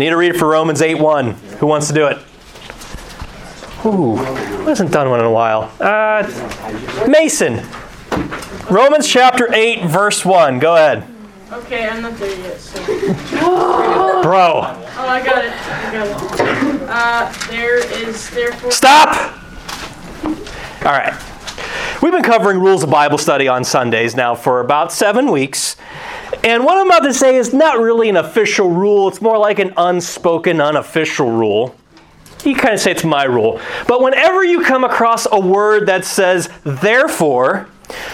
Need to read it for Romans 8 1. Who wants to do it? Ooh, hasn't done one in a while. Uh, Mason. Romans chapter 8, verse 1. Go ahead. Okay, I'm not there yet. So. Bro, Oh, I got it. I got it. Uh, there is therefore. stop! All right. We've been covering rules of Bible study on Sundays now for about seven weeks. And what I'm about to say is not really an official rule, it's more like an unspoken, unofficial rule. You kind of say it's my rule. But whenever you come across a word that says therefore,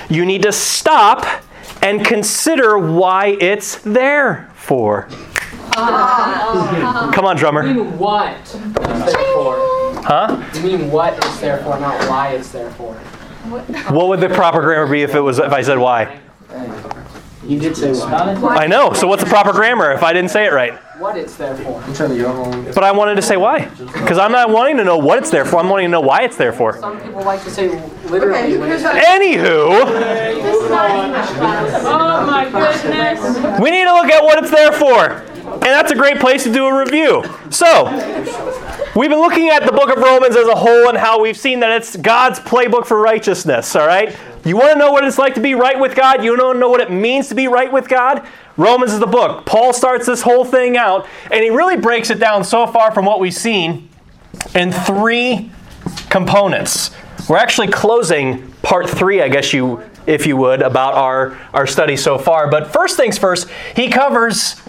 you need to stop and consider why it's there for. Uh-huh. Come on, You drummer. mean what it's there for? Huh? You mean what it's there for, not why it's there for. What would the proper grammar be if it was if I said why? You did say why. I know. So what's the proper grammar if I didn't say it right? What it's there for. But I wanted to say why. Because I'm not wanting to know what it's there for. I'm wanting to know why it's there for. Some people like to say literally when it's Anywho, Oh my goodness. we need to look at what it's there for. And that's a great place to do a review. So, we've been looking at the book of Romans as a whole and how we've seen that it's God's playbook for righteousness, all right? You want to know what it's like to be right with God? You want to know what it means to be right with God? Romans is the book. Paul starts this whole thing out, and he really breaks it down so far from what we've seen in three components. We're actually closing part three, I guess you, if you would, about our, our study so far. But first things first, he covers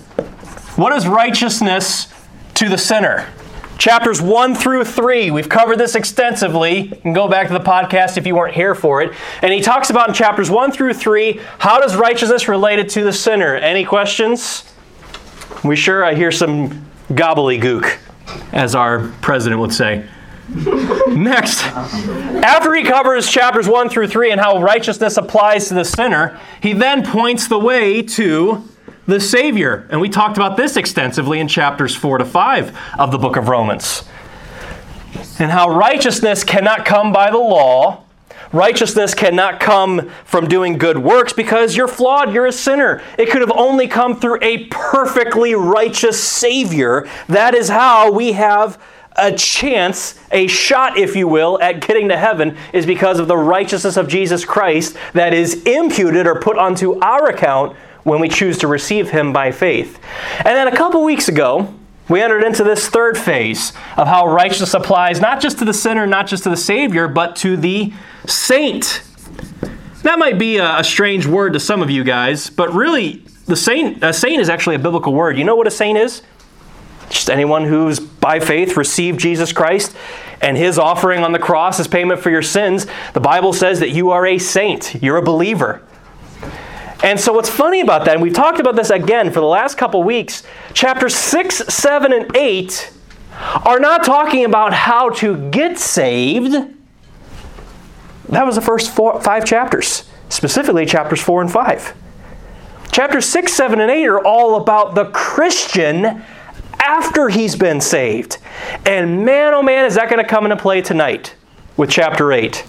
what is righteousness to the sinner. Chapters 1 through 3, we've covered this extensively. You can go back to the podcast if you weren't here for it. And he talks about in chapters 1 through 3, how does righteousness related to the sinner? Any questions? We sure I hear some gobbledygook, as our president would say. Next, after he covers chapters 1 through 3 and how righteousness applies to the sinner, he then points the way to the Savior. And we talked about this extensively in chapters 4 to 5 of the book of Romans. And how righteousness cannot come by the law. Righteousness cannot come from doing good works because you're flawed, you're a sinner. It could have only come through a perfectly righteous Savior. That is how we have a chance, a shot, if you will, at getting to heaven, is because of the righteousness of Jesus Christ that is imputed or put onto our account when we choose to receive Him by faith. And then a couple weeks ago, we entered into this third phase of how righteousness applies not just to the sinner, not just to the Savior, but to the saint. That might be a, strange word to some of you guys, but really, the saint, a saint is actually a biblical word. You know what a saint is? Just anyone who's by faith received Jesus Christ and his offering on the cross as payment for your sins. The Bible says that you are a saint, you're a believer. And so, what's funny about that, and we've talked about this again for the last couple weeks, chapters 6, 7, and 8 are not talking about how to get saved. That was the first four, five chapters, specifically chapters 4 and 5. Chapters 6, 7, and 8 are all about the Christian after he's been saved. And man, oh man, is that going to come into play tonight with chapter 8.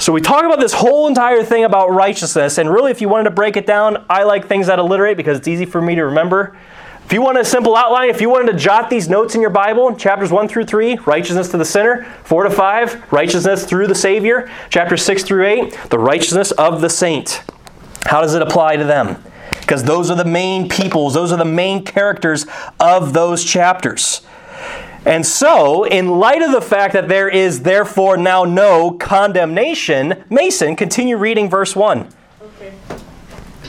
So we talk about this whole entire thing about righteousness, and really, if you wanted to break it down, I like things that alliterate because it's easy for me to remember. If you want a simple outline, if you wanted to jot these notes in your Bible, chapters 1 through 3, righteousness to the sinner, 4 to 5, righteousness through the Savior, chapter 6 through 8, the righteousness of the saint. How does it apply to them? Because those are the main peoples, those are the main characters of those chapters. And so, in light of the fact that there is therefore now no condemnation, Mason, continue reading verse 1. Okay.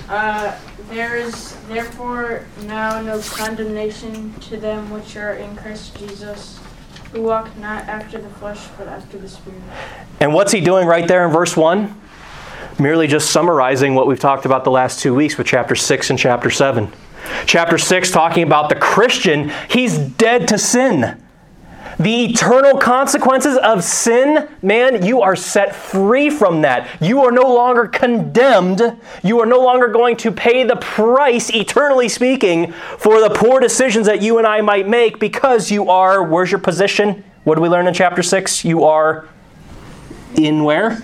Uh, there is therefore now no condemnation to them which are in Christ Jesus, who walk not after the flesh, but after the Spirit. And what's he doing right there in verse 1? Merely just summarizing what we've talked about the last two weeks with chapter 6 and chapter 7. Chapter 6 talking about the Christian, he's dead to sin. The eternal consequences of sin, man, you are set free from that. You are no longer condemned. You are no longer going to pay the price, eternally speaking, for the poor decisions that you and I might make because you are, where's your position? What do we learn in chapter 6? You are in where?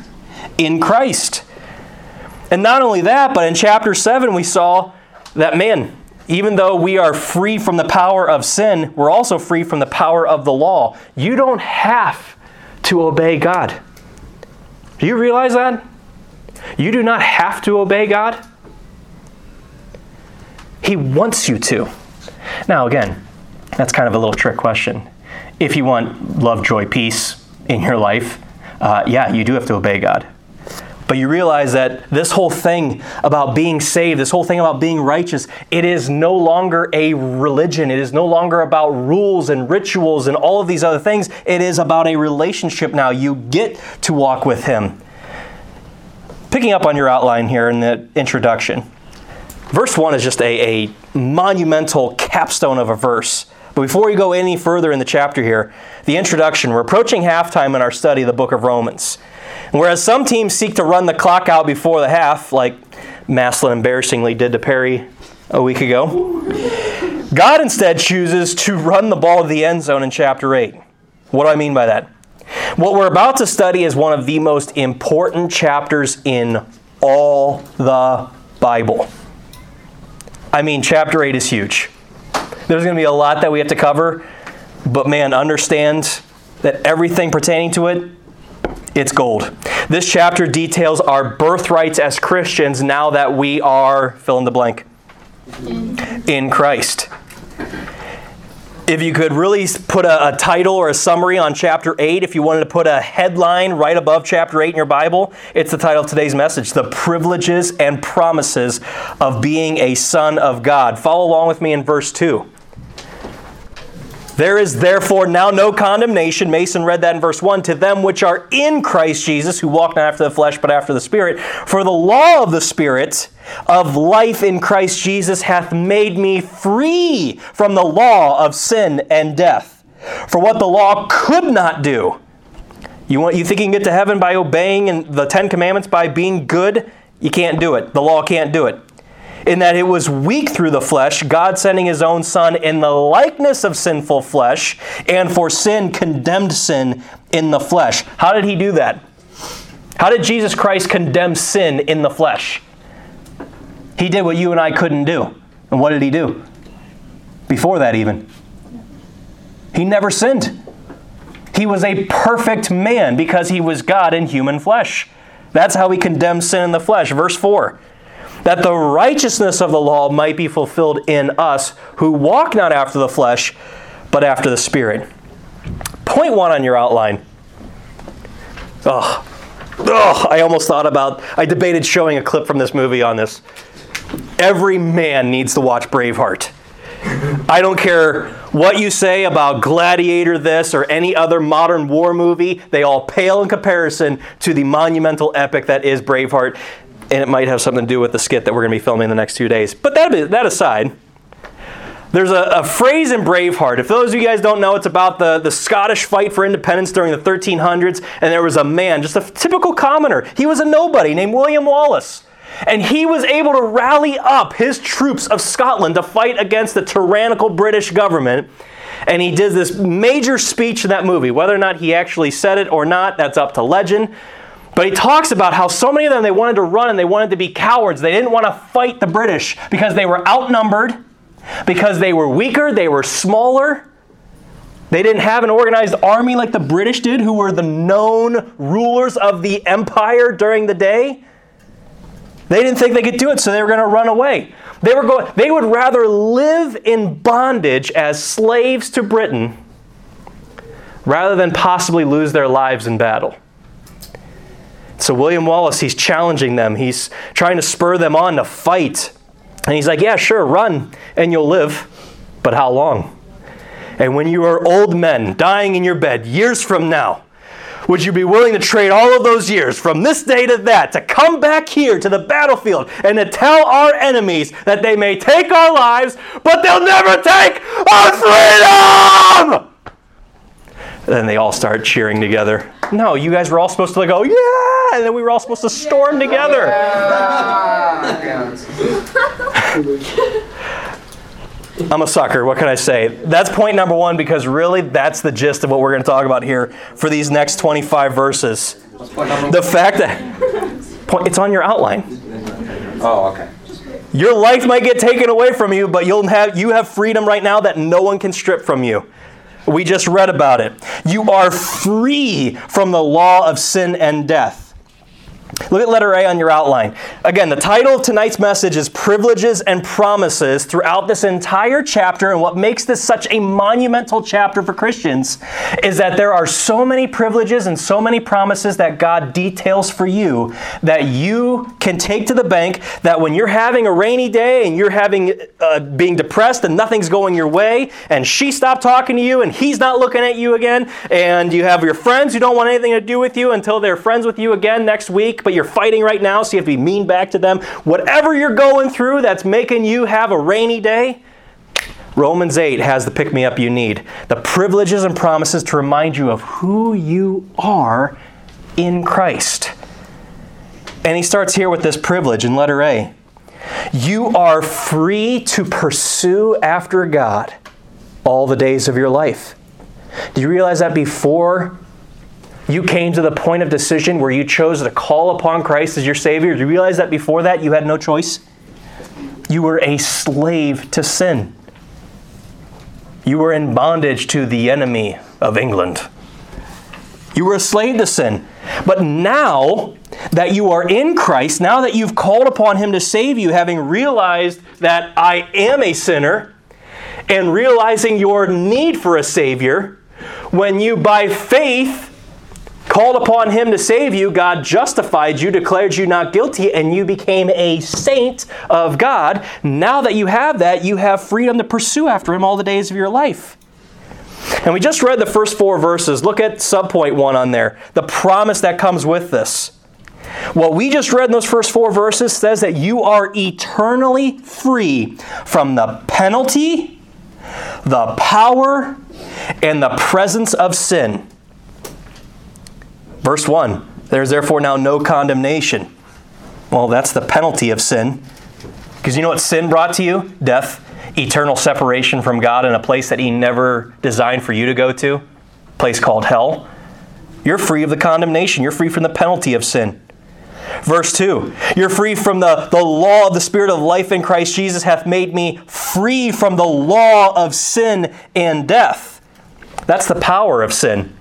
In Christ. And not only that, but in chapter 7, we saw that, man, even though we are free from the power of sin, we're also free from the power of the law. You don't have to obey God. Do you realize that? You do not have to obey God. He wants you to. Now, again, that's kind of a little trick question. If you want love, joy, peace in your life, uh, yeah, you do have to obey God. But you realize that this whole thing about being saved, this whole thing about being righteous, it is no longer a religion. It is no longer about rules and rituals and all of these other things. It is about a relationship now. You get to walk with Him. Picking up on your outline here in the introduction, verse 1 is just a, a monumental capstone of a verse. But before we go any further in the chapter here, the introduction, we're approaching halftime in our study of the book of Romans. Whereas some teams seek to run the clock out before the half, like Maslin embarrassingly did to Perry a week ago, God instead chooses to run the ball to the end zone in chapter 8. What do I mean by that? What we're about to study is one of the most important chapters in all the Bible. I mean, chapter 8 is huge. There's going to be a lot that we have to cover, but man, understand that everything pertaining to it it's gold. This chapter details our birthrights as Christians now that we are fill in the blank in Christ. If you could really put a, a, title or a summary on chapter 8, if you wanted to put a headline right above chapter 8 in your Bible, it's the title of today's message The Privileges and Promises of Being a Son of God. Follow along with me in verse 2. There is therefore now no condemnation. Mason read that in verse 1 to them which are in Christ Jesus, who walk not after the flesh, but after the Spirit. For the law of the Spirit of life in Christ Jesus hath made me free from the law of sin and death. For what the law could not do. You, want, you think you can get to heaven by obeying the Ten Commandments, by being good? You can't do it. The law can't do it in that it was weak through the flesh, God sending his own Son in the likeness of sinful flesh, and for sin condemned sin in the flesh. How did he do that? How did Jesus Christ condemn sin in the flesh? He did what you and I couldn't do. And what did he do? Before that, even. He never sinned. He was a perfect man because he was God in human flesh. That's how he condemned sin in the flesh. Verse 4 that the righteousness of the law might be fulfilled in us who walk not after the flesh, but after the Spirit. Point one on your outline. Oh, oh, I almost thought about, I debated showing a clip from this movie on this. Every man needs to watch Braveheart. I don't care what you say about Gladiator this or any other modern war movie, they all pale in comparison to the monumental epic that is Braveheart and it might have something to do with the skit that we're going to be filming in the next two days. But that, that aside, there's a, a, phrase in Braveheart. If those of you guys don't know, it's about the, the Scottish fight for independence during the 1300s, and there was a man, just a typical commoner. He was a nobody named William Wallace. And he was able to rally up his troops of Scotland to fight against the tyrannical British government. And he did this major speech in that movie. Whether or not he actually said it or not, that's up to legend. But he talks about how so many of them they wanted to run and they wanted to be cowards. They didn't want to fight the British because they were outnumbered, because they were weaker, they were smaller. They didn't have an organized army like the British did, who were the known rulers of the empire during the day. They didn't think they could do it, so they were going to run away. They were going they would rather live in bondage as slaves to Britain rather than possibly lose their lives in battle. So William Wallace, he's challenging them. He's trying to spur them on to fight. And he's like, Yeah, sure, run and you'll live. But how long? And when you are old men dying in your bed years from now, would you be willing to trade all of those years from this day to that to come back here to the battlefield and to tell our enemies that they may take our lives, but they'll never take our freedom? then they all start cheering together. No, you guys were all supposed to go, yeah, and then we were all supposed to storm together. I'm a sucker. What can I say? That's point number one because really that's the gist of what we're going to talk about here for these next 25 verses. The fact that point, it's on your outline. Oh, okay. Your life might get taken away from you, but you'll have you have freedom right now that no one can strip from you. We just read about it. You are free from the law of sin and death. Look at letter A on your outline. Again, the title of tonight's message is Privileges and Promises throughout this entire chapter. And what makes this such a monumental chapter for Christians is that there are so many privileges and so many promises that God details for you that you can take to the bank. That when you're having a rainy day and you're having uh, being depressed and nothing's going your way, and she stopped talking to you and he's not looking at you again, and you have your friends who don't want anything to do with you until they're friends with you again next week but you're fighting right now, so you have to be mean back to them. Whatever you're going through that's making you have a rainy day, Romans 8 has the pick me up you need. The privileges and promises to remind you of who you are in Christ. And he starts here with this privilege in letter A. You are free to pursue after God all the days of your life. Do you realize that before you came to the point of decision where you chose to call upon Christ as your Savior. Do you realize that before that you had no choice? You were a slave to sin. You were in bondage to the enemy of England. You were a slave to sin. But now that you are in Christ, now that you've called upon Him to save you, having realized that I am a sinner, and realizing your need for a Savior, when you by faith called upon him to save you, God justified you, declared you not guilty, and you became a saint of God. Now that you have that, you have freedom to pursue after him all the days of your life. And we just read the first four verses. Look at subpoint one on there the promise that comes with this. What we just read in those first four verses says that you are eternally free from the penalty, the power, and the presence of sin. Verse 1 There's therefore now no condemnation. Well, that's the penalty of sin. Because you know what sin brought to you? Death, eternal separation from God in a place that He never designed for you to go to, a place called hell. You're free of the condemnation, you're free from the penalty of sin. Verse 2 You're free from the, the law of the Spirit of life in Christ Jesus, hath made me free from the law of sin and death. That's the power of sin.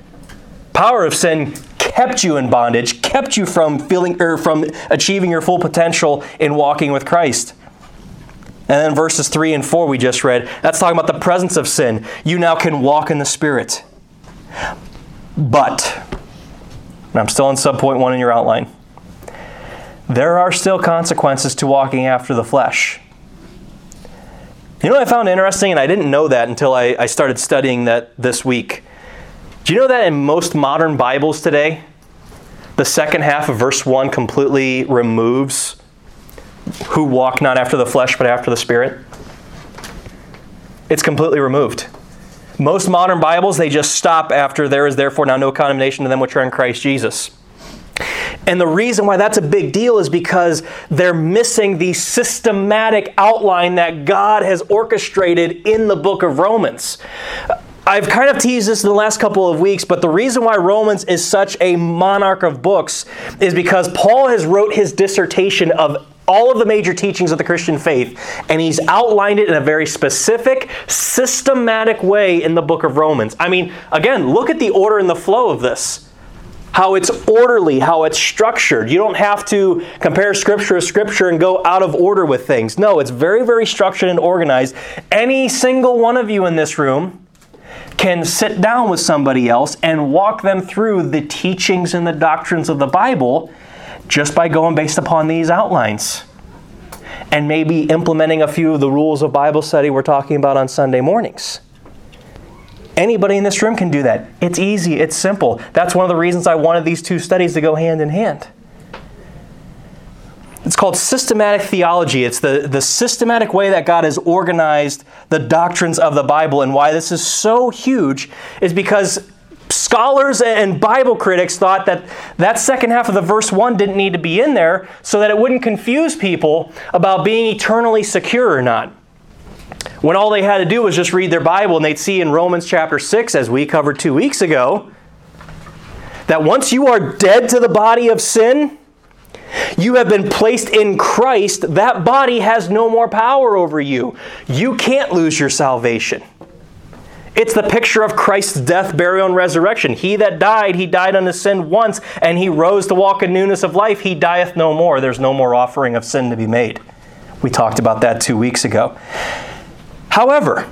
Power of sin kept you in bondage, kept you from feeling or from achieving your full potential in walking with Christ. And then verses 3 and 4 we just read, that's talking about the presence of sin. You now can walk in the Spirit. But, I'm still in subpoint 1 in your outline, there are still consequences to walking after the flesh. You know what I found interesting, and I didn't know that until I, I started studying that this week. Do you know that in most modern Bibles today, the second half of verse 1 completely removes who walk not after the flesh but after the Spirit? It's completely removed. Most modern Bibles, they just stop after there is therefore now no condemnation to them which are in Christ Jesus. And the reason why that's a big deal is because they're missing the systematic outline that God has orchestrated in the book of Romans. I've kind of teased this in the last couple of weeks, but the reason why Romans is such a monarch of books is because Paul has wrote his dissertation of all of the major teachings of the Christian faith, and he's outlined it in a very specific, systematic way in the book of Romans. I mean, again, look at the order and the flow of this. How it's orderly, how it's structured. You don't have to compare scripture to scripture and go out of order with things. No, it's very, very structured and organized. Any single one of you in this room can sit down with somebody else and walk them through the teachings and the doctrines of the Bible just by going based upon these outlines and maybe implementing a few of the rules of Bible study we're talking about on Sunday mornings. Anybody in this room can do that. It's easy, it's simple. That's one of the reasons I wanted these two studies to go hand in hand. It's called systematic theology. It's the, the systematic way that God has organized the doctrines of the Bible. And why this is so huge is because scholars and Bible critics thought that that second half of the verse 1 didn't need to be in there so that it wouldn't confuse people about being eternally secure or not. When all they had to do was just read their Bible and they'd see in Romans chapter 6, as we covered two weeks ago, that once you are dead to the body of sin, You have been placed in Christ. That body has no more power over you. You can't lose your salvation. It's the picture of Christ's death, burial, and resurrection. He that died, he died unto sin once, and he rose to walk in newness of life. He dieth no more. There's no more offering of sin to be made. We talked about that two weeks ago. However,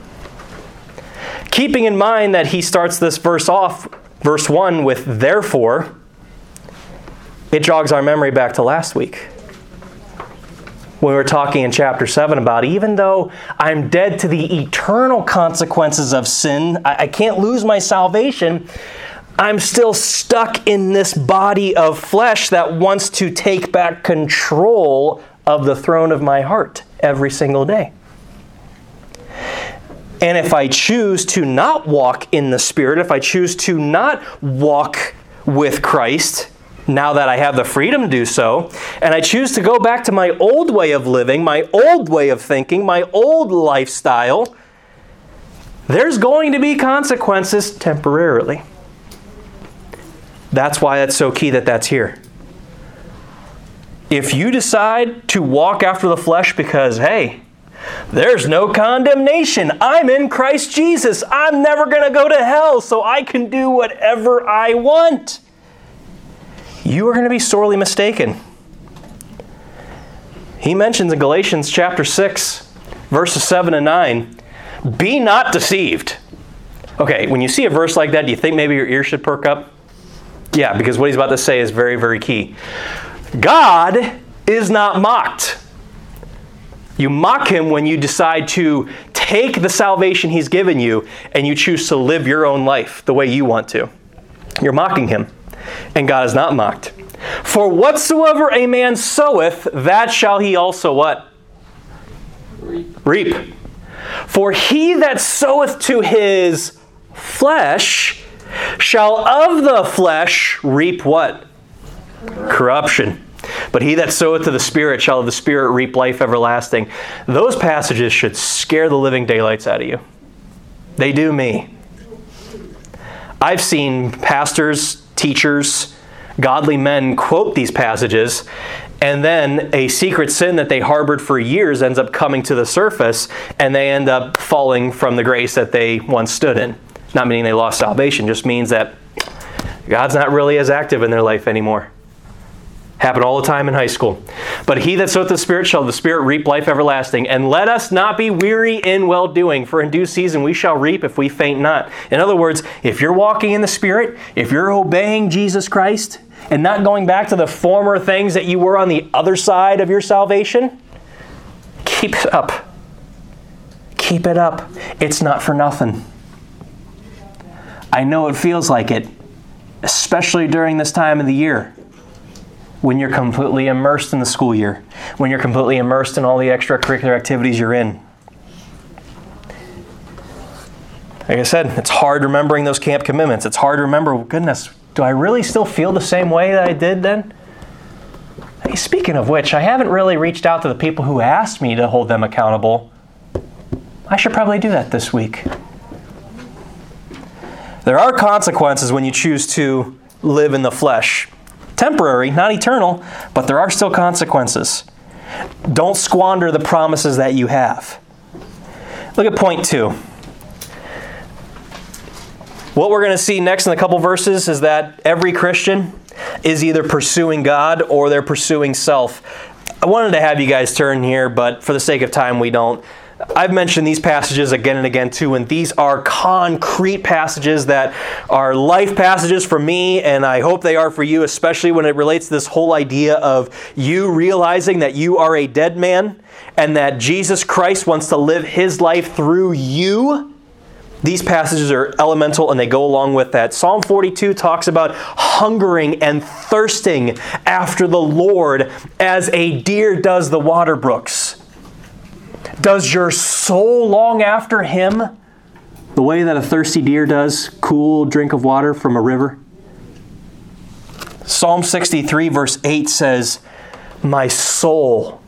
keeping in mind that he starts this verse off, verse 1, with therefore, it jogs our memory back to last week when we were talking in chapter 7 about even though I'm dead to the eternal consequences of sin, I, I can't lose my salvation. I'm still stuck in this body of flesh that wants to take back control of the throne of my heart every single day. And if I choose to not walk in the Spirit, if I choose to not walk with Christ, now that I have the freedom to do so, and I choose to go back to my old way of living, my old way of thinking, my old lifestyle, there's going to be consequences temporarily. That's why it's so key that that's here. If you decide to walk after the flesh because, hey, there's no condemnation. I'm in Christ Jesus. I'm never going to go to hell, so I can do whatever I want you are going to be sorely mistaken. He mentions in Galatians chapter 6, verses 7 and 9, be not deceived. Okay, when you see a verse like that, do you think maybe your ears should perk up? Yeah, because what he's about to say is very, very key. God is not mocked. You mock him when you decide to take the salvation he's given you and you choose to live your own life the way you want to. You're mocking him and God is not mocked. For whatsoever a man soweth, that shall he also what? Reap. Reap. For he that soweth to his flesh shall of the flesh reap what? Corruption. But he that soweth to the Spirit shall of the Spirit reap life everlasting. Those passages should scare the living daylights out of you. They do me. I've seen pastors teachers, godly men quote these passages, and then a secret sin that they harbored for years ends up coming to the surface, and they end up falling from the grace that they once stood in. Not meaning they lost salvation, just means that God's not really as active in their life anymore. Happened all the time in high school. But he that soweth the Spirit shall the Spirit reap life everlasting. And let us not be weary in well doing, for in due season we shall reap if we faint not. In other words, if you're walking in the Spirit, if you're obeying Jesus Christ, and not going back to the former things that you were on the other side of your salvation, keep it up. Keep it up. It's not for nothing. I know it feels like it, especially during this time of the year when you're completely immersed in the school year, when you're completely immersed in all the extracurricular activities you're in. Like I said, it's hard remembering those camp commitments. It's hard to remember, goodness, do I really still feel the same way that I did then? Hey, speaking of which, I haven't really reached out to the people who asked me to hold them accountable. I should probably do that this week. There are consequences when you choose to live in the flesh temporary, not eternal, but there are still consequences. Don't squander the promises that you have. Look at point two. What we're going to see next in a couple verses is that every Christian is either pursuing God or they're pursuing self. I wanted to have you guys turn here, but for the sake of time, we don't. I've mentioned these passages again and again too, and these are concrete passages that are life passages for me, and I hope they are for you, especially when it relates to this whole idea of you realizing that you are a dead man and that Jesus Christ wants to live his life through you. These passages are elemental and they go along with that. Psalm 42 talks about hungering and thirsting after the Lord as a deer does the water brooks. Does your soul long after him the way that a thirsty deer does, cool drink of water from a river? Psalm 63, verse 8 says, My soul,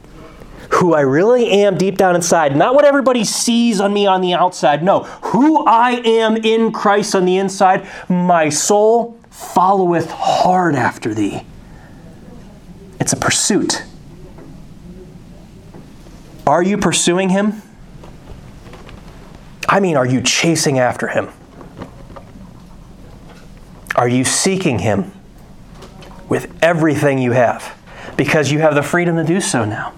who I really am deep down inside, not what everybody sees on me on the outside, no, who I am in Christ on the inside, my soul followeth hard after thee. it's a pursuit. Are you pursuing Him? I mean, are you chasing after Him? Are you seeking Him with everything you have? Because you have the freedom to do so now.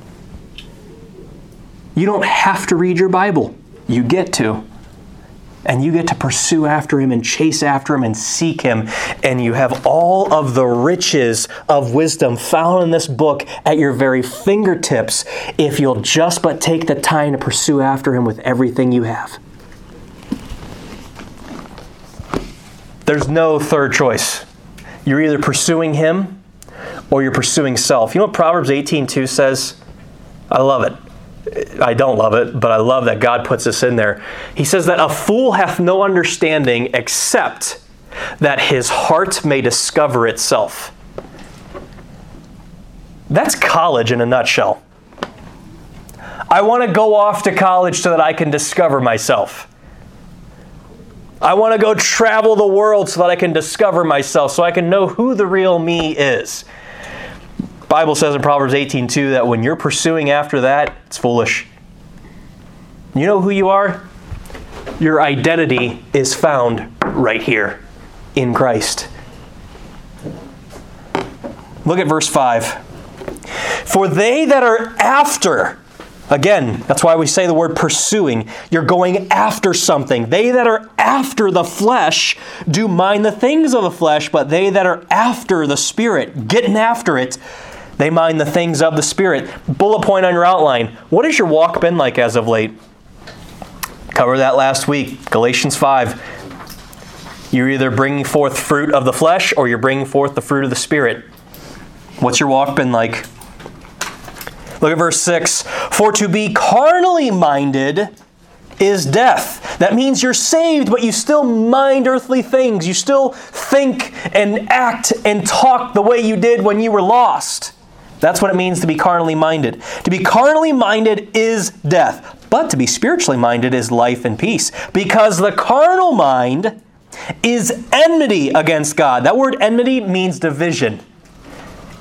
You don't have to read your Bible, you get to. And you get to pursue after him and chase after him and seek him. And you have all of the riches of wisdom found in this book at your very fingertips if you'll just but take the time to pursue after him with everything you have. There's no third choice. You're either pursuing him or you're pursuing self. You know what Proverbs 18:2 says? I love it. I don't love it, but I love that God puts this in there. He says that a fool hath no understanding except that his heart may discover itself. That's college in a nutshell. I want to go off to college so that I can discover myself. I want to go travel the world so that I can discover myself, so I can know who the real me is. Bible says in Proverbs 18:2 that when you're pursuing after that, it's foolish. You know who you are? Your identity is found right here in Christ. Look at verse 5. For they that are after, again, that's why we say the word pursuing. You're going after something. They that are after the flesh do mind the things of the flesh, but they that are after the Spirit, getting after it, they mind the things of the Spirit. Bullet point on your outline. What has your walk been like as of late? Cover that last week. Galatians 5. You're either bringing forth fruit of the flesh or you're bringing forth the fruit of the Spirit. What's your walk been like? Look at verse 6. For to be carnally minded is death. That means you're saved, but you still mind earthly things. You still think and act and talk the way you did when you were lost. That's what it means to be carnally minded. To be carnally minded is death, but to be spiritually minded is life and peace. Because the carnal mind is enmity against God. That word enmity means division,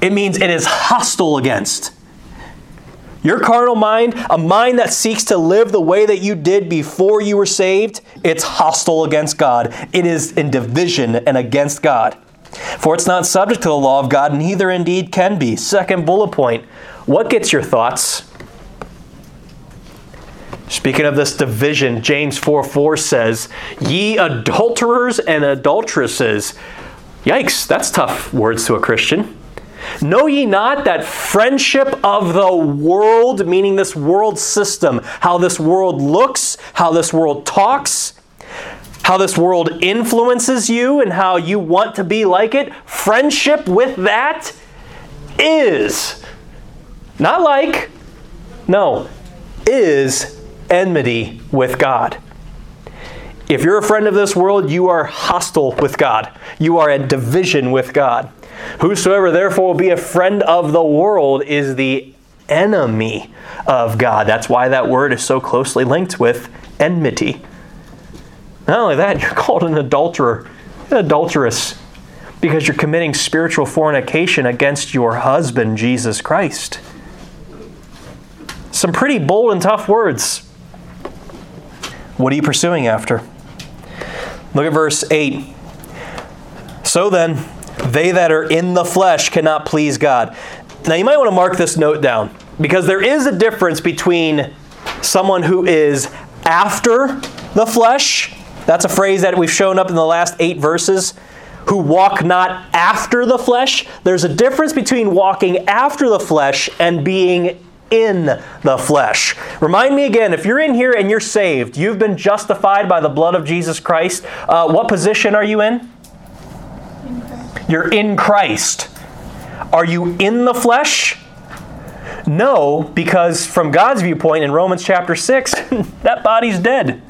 it means it is hostile against. Your carnal mind, a mind that seeks to live the way that you did before you were saved, it's hostile against God. It is in division and against God. For it's not subject to the law of God, neither indeed can be. Second bullet point what gets your thoughts? Speaking of this division, James 4 4 says, Ye adulterers and adulteresses. Yikes, that's tough words to a Christian. Know ye not that friendship of the world, meaning this world system, how this world looks, how this world talks, how this world influences you and how you want to be like it, friendship with that is not like, no, is enmity with God. If you're a friend of this world, you are hostile with God. You are at division with God. Whosoever therefore will be a friend of the world is the enemy of God. That's why that word is so closely linked with enmity. Not only that, you're called an adulterer, an adulteress, because you're committing spiritual fornication against your husband, Jesus Christ. Some pretty bold and tough words. What are you pursuing after? Look at verse 8. So then, they that are in the flesh cannot please God. Now, you might want to mark this note down because there is a difference between someone who is after the flesh that's a phrase that we've shown up in the last eight verses. Who walk not after the flesh. There's a difference between walking after the flesh and being in the flesh. Remind me again if you're in here and you're saved, you've been justified by the blood of Jesus Christ, uh, what position are you in? in you're in Christ. Are you in the flesh? No, because from God's viewpoint in Romans chapter 6, that body's dead.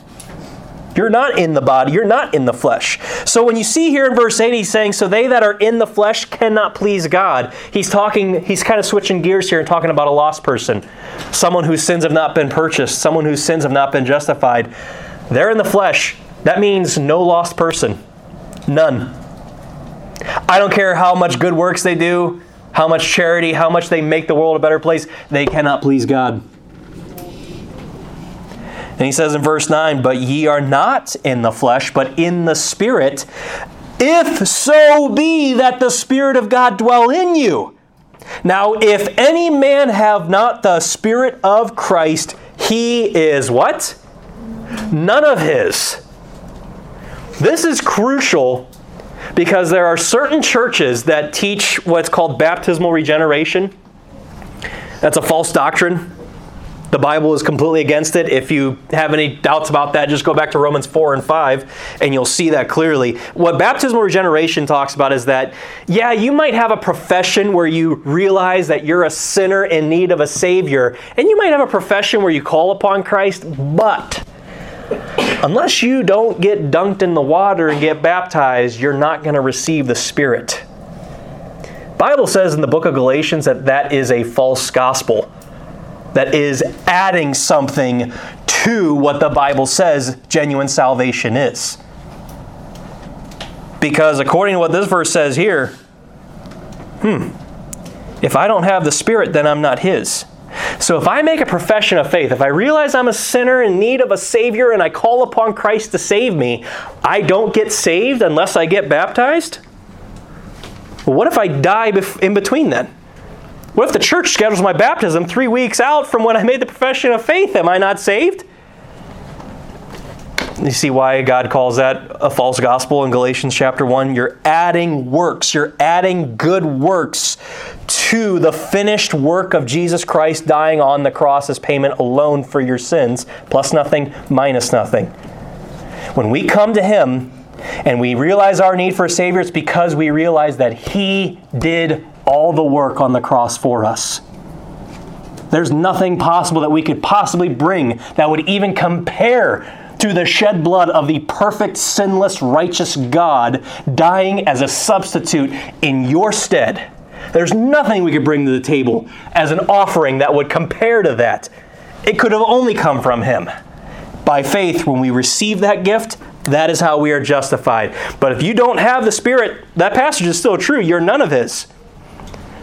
You're not in the body, you're not in the flesh. So when you see here in verse 8, he's saying, So they that are in the flesh cannot please God. He's talking, he's kind of switching gears here and talking about a lost person, someone whose sins have not been purchased, someone whose sins have not been justified. They're in the flesh. That means no lost person. None. I don't care how much good works they do, how much charity, how much they make the world a better place, they cannot please God. And he says in verse 9, But ye are not in the flesh, but in the Spirit, if so be that the Spirit of God dwell in you. Now, if any man have not the Spirit of Christ, he is what? None of his. This is crucial because there are certain churches that teach what's called baptismal regeneration. That's a false doctrine. The Bible is completely against it. If you have any doubts about that, just go back to Romans 4 and 5 and you'll see that clearly. What baptismal regeneration talks about is that, yeah, you might have a profession where you realize that you're a sinner in need of a Savior, and you might have a profession where you call upon Christ, but unless you don't get dunked in the water and get baptized, you're not going to receive the Spirit. Bible says in the book of Galatians that that is a false gospel that is adding something to what the Bible says genuine salvation is. Because according to what this verse says here, hmm, if I don't have the Spirit, then I'm not His. So if I make a profession of faith, if I realize I'm a sinner in need of a Savior and I call upon Christ to save me, I don't get saved unless I get baptized? Well, what if I die in between then? What if the church schedules my baptism three weeks out from when I made the profession of faith? Am I not saved? You see why God calls that a false gospel in Galatians chapter 1? You're adding works, you're adding good works to the finished work of Jesus Christ dying on the cross as payment alone for your sins, plus nothing, minus nothing. When we come to Him and we realize our need for a Savior, it's because we realize that He did all the work on the cross for us. There's nothing possible that we could possibly bring that would even compare to the shed blood of the perfect, sinless, righteous God dying as a substitute in your stead. There's nothing we could bring to the table as an offering that would compare to that. It could have only come from Him. By faith, when we receive that gift, that is how we are justified. But if you don't have the Spirit, that passage is still true. You're none of His.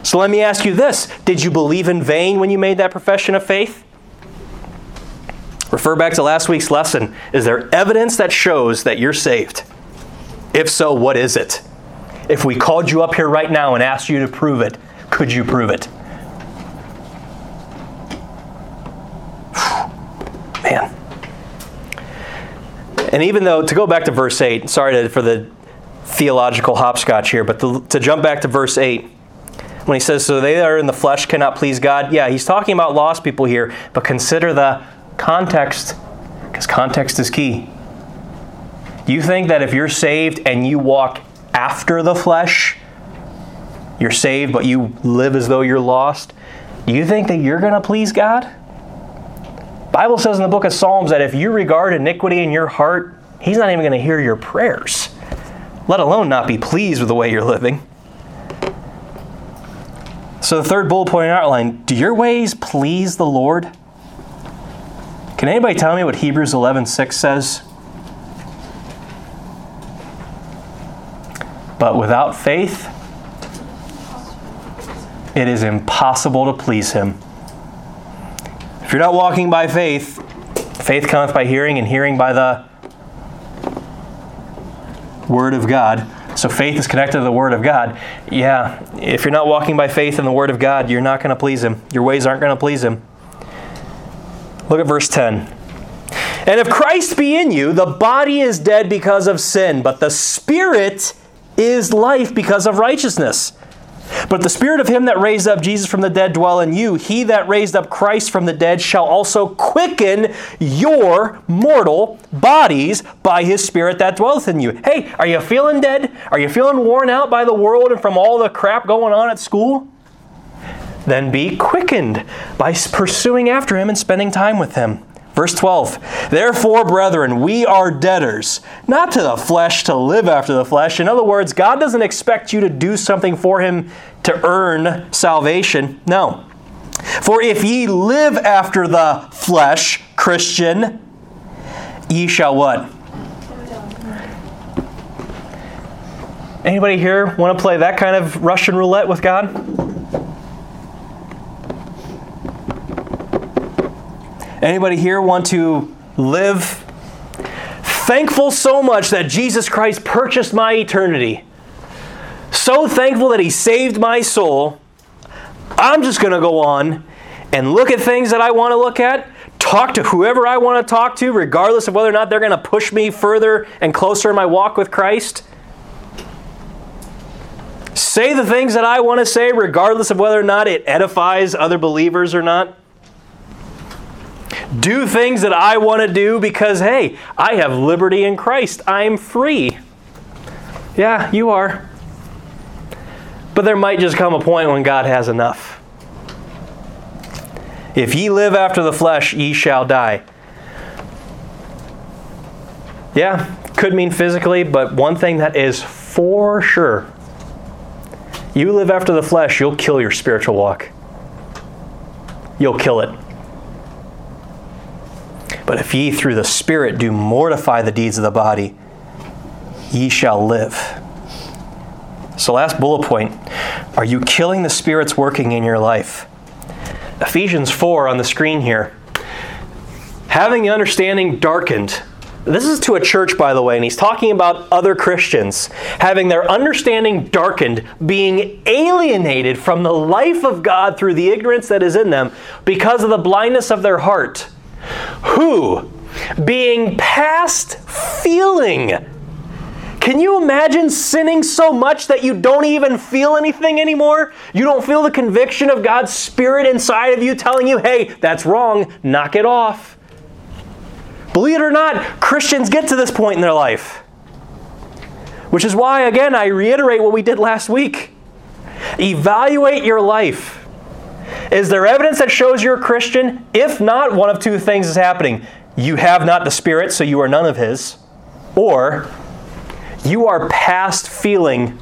So let me ask you this Did you believe in vain when you made that profession of faith? Refer back to last week's lesson. Is there evidence that shows that you're saved? If so, what is it? If we called you up here right now and asked you to prove it, could you prove it? Man. And even though, to go back to verse 8, sorry for the theological hopscotch here, but to, to jump back to verse 8, when he says, So they that are in the flesh cannot please God, yeah, he's talking about lost people here, but consider the context, because context is key. You think that if you're saved and you walk after the flesh, you're saved, but you live as though you're lost, do you think that you're going to please God? Bible says in the book of Psalms that if you regard iniquity in your heart, he's not even going to hear your prayers, let alone not be pleased with the way you're living. So the third bullet point outline, do your ways please the Lord? Can anybody tell me what Hebrews 11:6 says? But without faith, it is impossible to please him. If you're not walking by faith, faith cometh by hearing, and hearing by the Word of God. So faith is connected to the Word of God. Yeah, if you're not walking by faith in the Word of God, you're not going to please Him. Your ways aren't going to please Him. Look at verse 10. And if Christ be in you, the body is dead because of sin, but the Spirit is life because of righteousness. But the spirit of him that raised up Jesus from the dead dwell in you. He that raised up Christ from the dead shall also quicken your mortal bodies by his spirit that dwelleth in you. Hey, are you feeling dead? Are you feeling worn out by the world and from all the crap going on at school? Then be quickened by pursuing after him and spending time with him. Verse 12, therefore, brethren, we are debtors, not to the flesh to live after the flesh. In other words, God doesn't expect you to do something for Him to earn salvation. No. For if ye live after the flesh, Christian, ye shall what? Anybody here want to play that kind of Russian roulette with God? Anybody here want to live thankful so much that Jesus Christ purchased my eternity? So thankful that he saved my soul. I'm just going to go on and look at things that I want to look at, talk to whoever I want to talk to, regardless of whether or not they're going to push me further and closer in my walk with Christ. Say the things that I want to say, regardless of whether or not it edifies other believers or not. Do things that I want to do because, hey, I have liberty in Christ. I'm free. Yeah, you are. But there might just come a point when God has enough. If ye live after the flesh, ye shall die. Yeah, could mean physically, but one thing that is for sure you live after the flesh, you'll kill your spiritual walk. You'll kill it. But if ye through the Spirit do mortify the deeds of the body, ye shall live. So, last bullet point are you killing the Spirit's working in your life? Ephesians 4 on the screen here. Having the understanding darkened. This is to a church, by the way, and he's talking about other Christians having their understanding darkened, being alienated from the life of God through the ignorance that is in them because of the blindness of their heart. Who, being past feeling, can you imagine sinning so much that you don't even feel anything anymore? You don't feel the conviction of God's Spirit inside of you telling you, hey, that's wrong, knock it off. Believe it or not, Christians get to this point in their life. Which is why, again, I reiterate what we did last week. Evaluate your life. Is there evidence that shows you're a Christian? If not, one of two things is happening. You have not the Spirit, so you are none of His. Or you are past feeling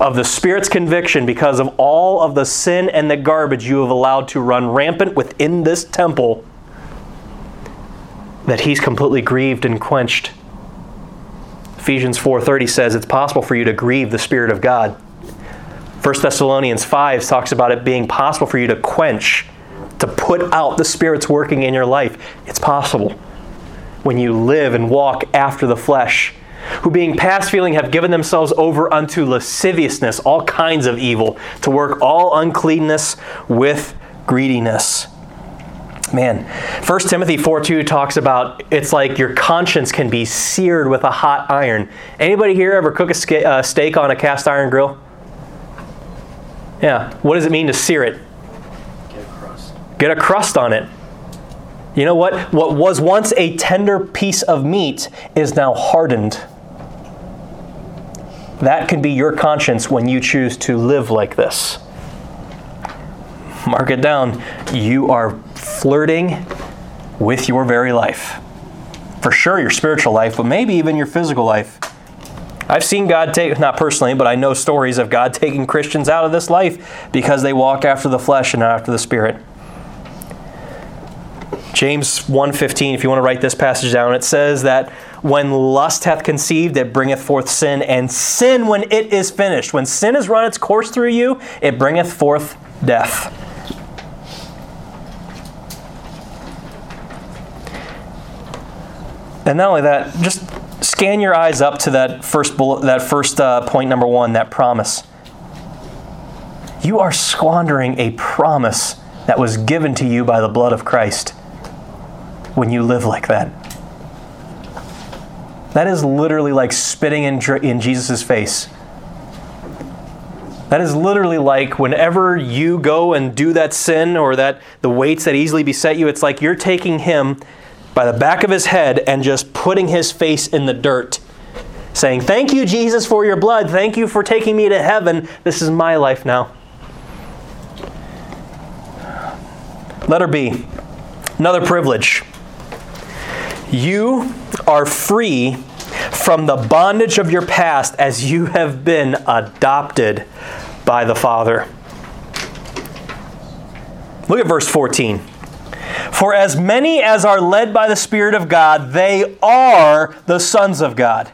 of the Spirit's conviction because of all of the sin and the garbage you have allowed to run rampant within this temple that He's completely grieved and quenched. Ephesians 4:30 says it's possible for you to grieve the Spirit of God. 1 Thessalonians 5 talks about it being possible for you to quench, to put out the Spirit's working in your life. It's possible when you live and walk after the flesh who being past feeling have given themselves over unto lasciviousness, all kinds of evil, to work all uncleanness with greediness. Man, 1 Timothy 4 2 talks about it's like your conscience can be seared with a hot iron. Anybody here ever cook a uh, steak on a cast iron grill? Yeah. What does it mean to sear it? Get a crust. Get a crust on it. You know what? What was once a tender piece of meat is now hardened. That can be your conscience when you choose to live like this. Mark it down. You are flirting with your very life. For sure, your spiritual life, but maybe even your physical life. I've seen God take, not personally, but I know stories of God taking Christians out of this life because they walk after the flesh and not after the spirit. James 1:15 if you want to write this passage down it says that when lust hath conceived it bringeth forth sin and sin when it is finished when sin has run its course through you it bringeth forth death and not only that just scan your eyes up to that first bullet, that first uh, point number 1 that promise you are squandering a promise that was given to you by the blood of Christ when you live like that. That is literally like spitting in, in Jesus' face. That is literally like whenever you go and do that sin or that the weights that easily beset you, it's like you're taking him by the back of his head and just putting his face in the dirt, saying, Thank you, Jesus, for your blood. Thank you for taking me to heaven. This is my life now. Letter B. Another privilege. You are free from the bondage of your past as you have been adopted by the Father. Look at verse 14. For as many as are led by the Spirit of God, they are the sons of God.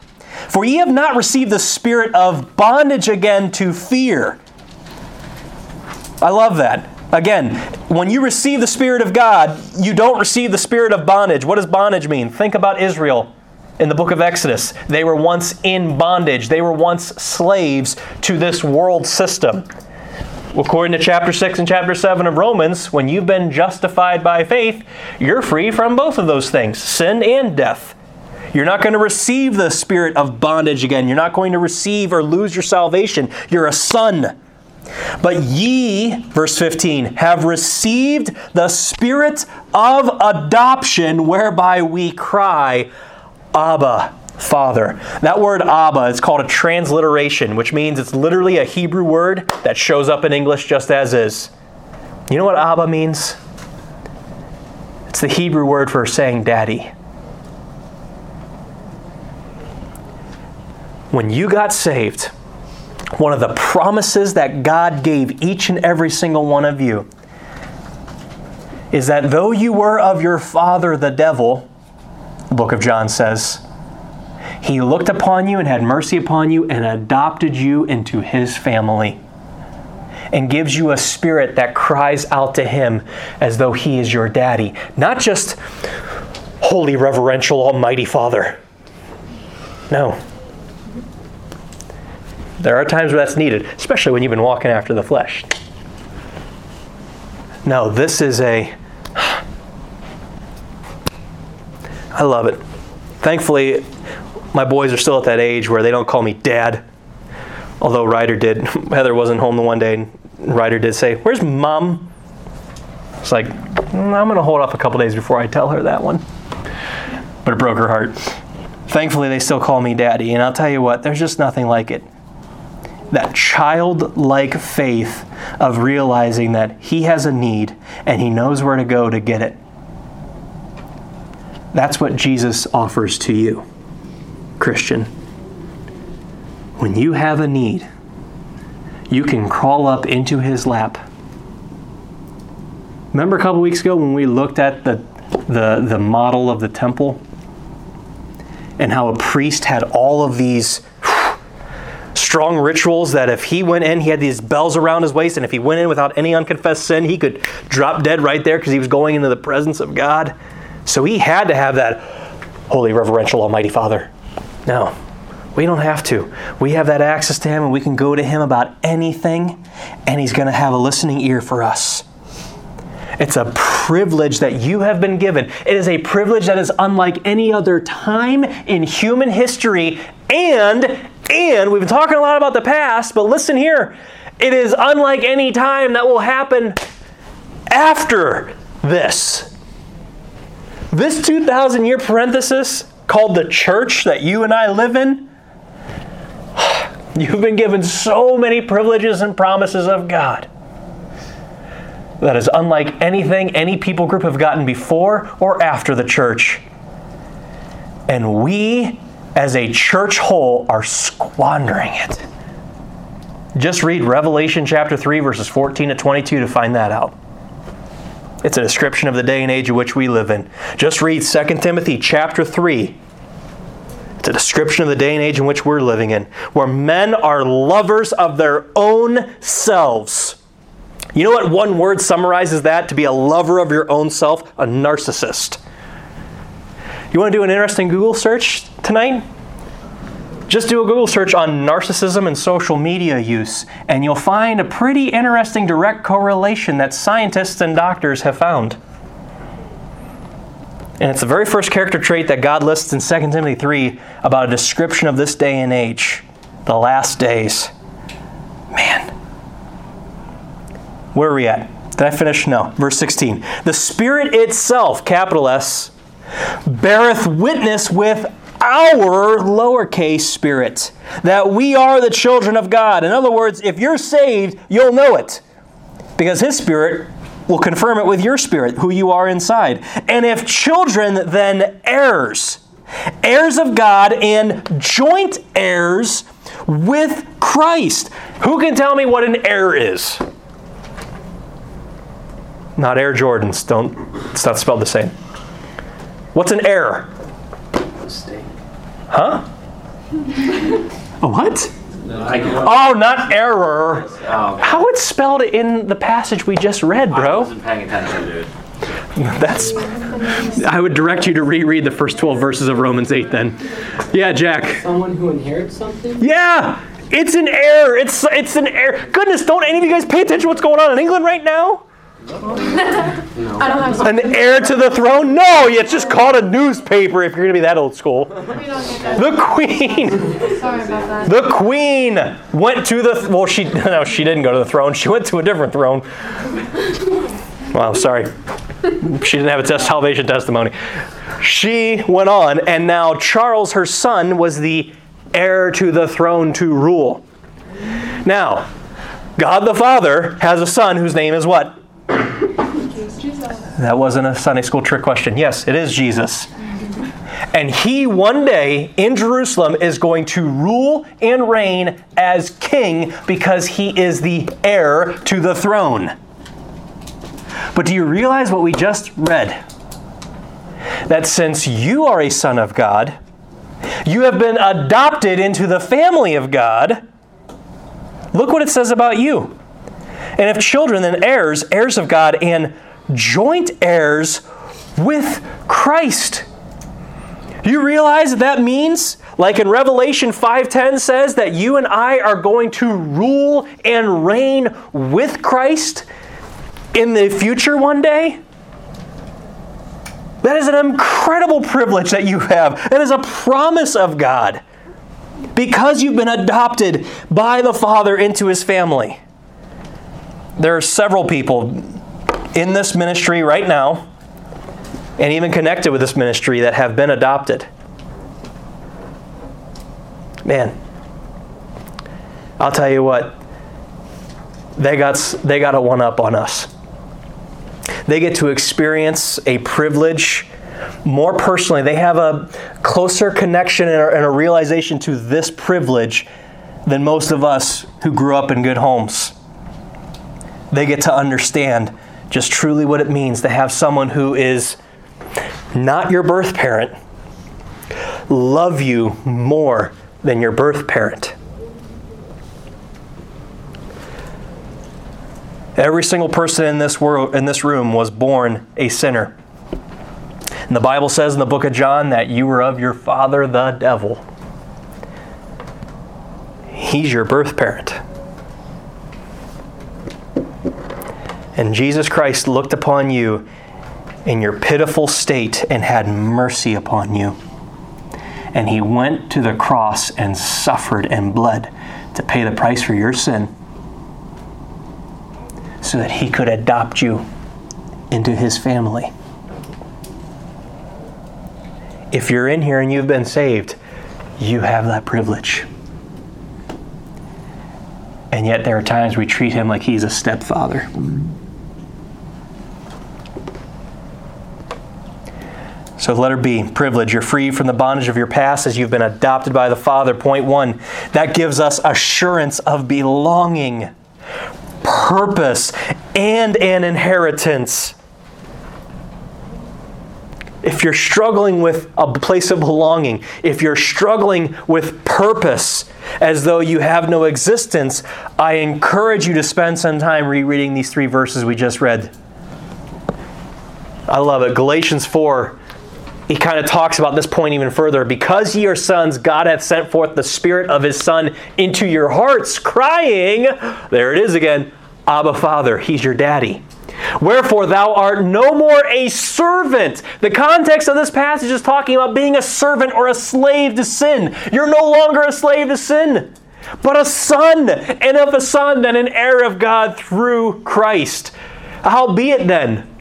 For ye have not received the spirit of bondage again to fear. I love that. Again, when you receive the Spirit of God, you don't receive the spirit of bondage. What does bondage mean? Think about Israel in the book of Exodus. They were once in bondage, they were once slaves to this world system. According to chapter 6 and chapter 7 of Romans, when you've been justified by faith, you're free from both of those things sin and death. You're not going to receive the spirit of bondage again. You're not going to receive or lose your salvation. You're a son. But ye, verse 15, have received the spirit of adoption whereby we cry, Abba, Father. That word Abba is called a transliteration, which means it's literally a Hebrew word that shows up in English just as is. You know what Abba means? It's the Hebrew word for saying daddy. When you got saved, one of the promises that God gave each and every single one of you is that though you were of your father the devil, the book of John says, he looked upon you and had mercy upon you and adopted you into his family and gives you a spirit that cries out to him as though he is your daddy. Not just holy, reverential, almighty father. No. There are times where that's needed, especially when you've been walking after the flesh. No, this is a. I love it. Thankfully, my boys are still at that age where they don't call me dad. Although Ryder did. Heather wasn't home the one day, and Ryder did say, Where's mom? It's like, mm, I'm going to hold off a couple days before I tell her that one. But it broke her heart. Thankfully, they still call me daddy. And I'll tell you what, there's just nothing like it that childlike faith of realizing that he has a need and he knows where to go to get it. That's what Jesus offers to you, Christian. When you have a need, you can crawl up into his lap. Remember a couple weeks ago when we looked at the, the, the model of the temple and how a priest had all of these strong rituals that if he went in, he had these bells around his waist, and if he went in without any unconfessed sin, he could drop dead right there because he was going into the presence of God. So he had to have that holy, reverential, almighty Father. No, we don't have to. We have that access to him, and we can go to him about anything, and he's going to have a listening ear for us. It's a privilege that you have been given. It is a privilege that is unlike any other time in human history. And, and we've been talking a lot about the past, but listen here. It is unlike any time that will happen after this. This 2,000 year parenthesis called the church that you and I live in, you've been given so many privileges and promises of God that is unlike anything any people group have gotten before or after the church. And we, as a church whole, are squandering it. Just read Revelation chapter 3, verses 14 to 22 to find that out. It's a description of the day and age in which we live in. Just read 2 Timothy chapter 3. It's a description of the day and age in which we're living in, where men are lovers of their own selves you know what one word summarizes that? To be a lover of your own self? A narcissist. You want to do an interesting Google search tonight? Just do a Google search on narcissism and social media use, and you'll find a pretty interesting direct correlation that scientists and doctors have found. And it's the very first character trait that God lists in 2 Timothy 3 about a description of this day and age, the last days. Man, where are we at? Did I finish? No. Verse 16. The Spirit itself, capital S, beareth witness with our lowercase spirit that we are the children of God. In other words, if you're saved, you'll know it because His Spirit will confirm it with your spirit, who you are inside. And if children, then heirs, heirs of God and joint heirs with Christ. Who can tell me what an heir is? Not Air Jordans. Don't. It's not spelled the same. What's an heir? Estate. Huh? A what? I Oh, not error. oh, How it's spelled in the passage we just read, I bro. wasn't paying attention, dude. That's. I would direct you to reread the first 12 verses of Romans 8 then. Yeah, Jack. Someone who inherits something? Yeah! It's an error. It's it's an error. Goodness, don't any of you guys pay attention to what's going on in England right now? I don't have An heir to the throne? No, it's just called a newspaper if you're going to be that old school. We don't get that. The queen. Sorry about that. The queen went to the well. She no, she didn't go to the throne. She went to a different throne. Wow, sorry. She didn't have a test, salvation testimony. She went on, and now Charles, her son, was the heir to the throne to rule. Now, God the Father has a son whose name is what? That wasn't a Sunday school trick question. Yes, it is Jesus. And he one day in Jerusalem is going to rule and reign as king because he is the heir to the throne. But do you realize what we just read? That since you are a son of God, you have been adopted into the family of God. Look what it says about you. And if children, then heirs, heirs of God, and joint heirs with Christ. Do you realize that, that means, like in Revelation 5:10 says, that you and I are going to rule and reign with Christ in the future one day? That is an incredible privilege that you have. That is a promise of God. Because you've been adopted by the Father into his family. There are several people in this ministry right now and even connected with this ministry that have been adopted. Man, I'll tell you what, they got, they got a one up on us. They get to experience a privilege more personally. They have a closer connection and a, and a realization to this privilege than most of us who grew up in good homes. They get to understand just truly what it means to have someone who is not your birth parent love you more than your birth parent. Every single person in this world in this room was born a sinner. And the Bible says in the book of John that you were of your father the devil. He's your birth parent. And Jesus Christ looked upon you in your pitiful state and had mercy upon you. And he went to the cross and suffered and bled to pay the price for your sin so that he could adopt you into his family. If you're in here and you've been saved, you have that privilege. And yet, there are times we treat him like he's a stepfather. So, letter B, privilege. You're free from the bondage of your past as you've been adopted by the Father. Point one, that gives us assurance of belonging, purpose, and an inheritance. If you're struggling with a place of belonging, if you're struggling with purpose as though you have no existence, I encourage you to spend some time rereading these three verses we just read. I love it. Galatians 4 he kind of talks about this point even further. Because ye are sons, God hath sent forth the Spirit of His Son into your hearts, crying, there it is again, Abba, Father, He's your daddy. Wherefore thou art no more a servant. The context of this passage is talking about being a servant or a slave to sin. You're no longer a slave to sin, but a son, and of a son, then an heir of God through Christ. Howbeit then,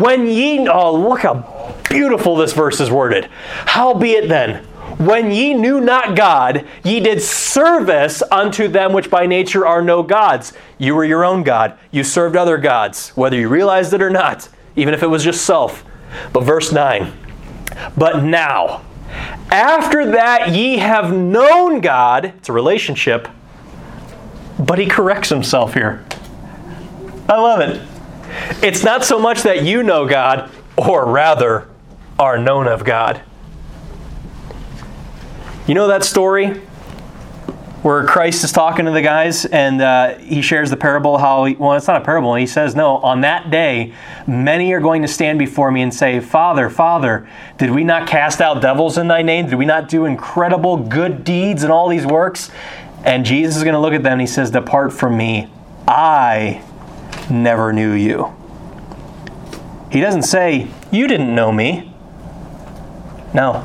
when ye, oh, look how beautiful this verse is worded. Howbeit then, when ye knew not God, ye did service unto them which by nature are no gods. You were your own God. You served other gods, whether you realized it or not, even if it was just self. But verse 9, but now, after that ye have known God, it's a relationship, but he corrects himself here. I love it. It's not so much that you know God, or rather, are known of God. You know that story where Christ is talking to the guys and uh, he shares the parable how, he, well, it's not a parable. He says, No, on that day, many are going to stand before me and say, Father, Father, did we not cast out devils in thy name? Did we not do incredible good deeds and all these works? And Jesus is going to look at them and he says, Depart from me. I never knew you. He doesn't say, You didn't know me. No.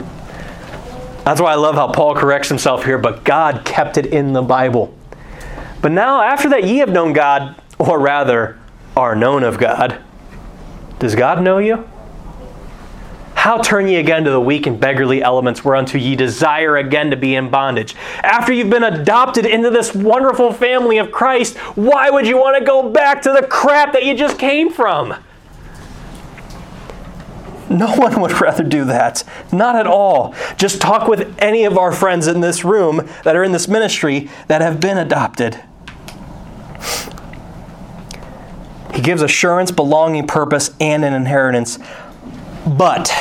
That's why I love how Paul corrects himself here, but God kept it in the Bible. But now, after that ye have known God, or rather, are known of God, does God know you? How turn ye again to the weak and beggarly elements whereunto ye desire again to be in bondage? After you've been adopted into this wonderful family of Christ, why would you want to go back to the crap that you just came from? No one would rather do that. Not at all. Just talk with any of our friends in this room that are in this ministry that have been adopted. He gives assurance, belonging, purpose, and an inheritance. But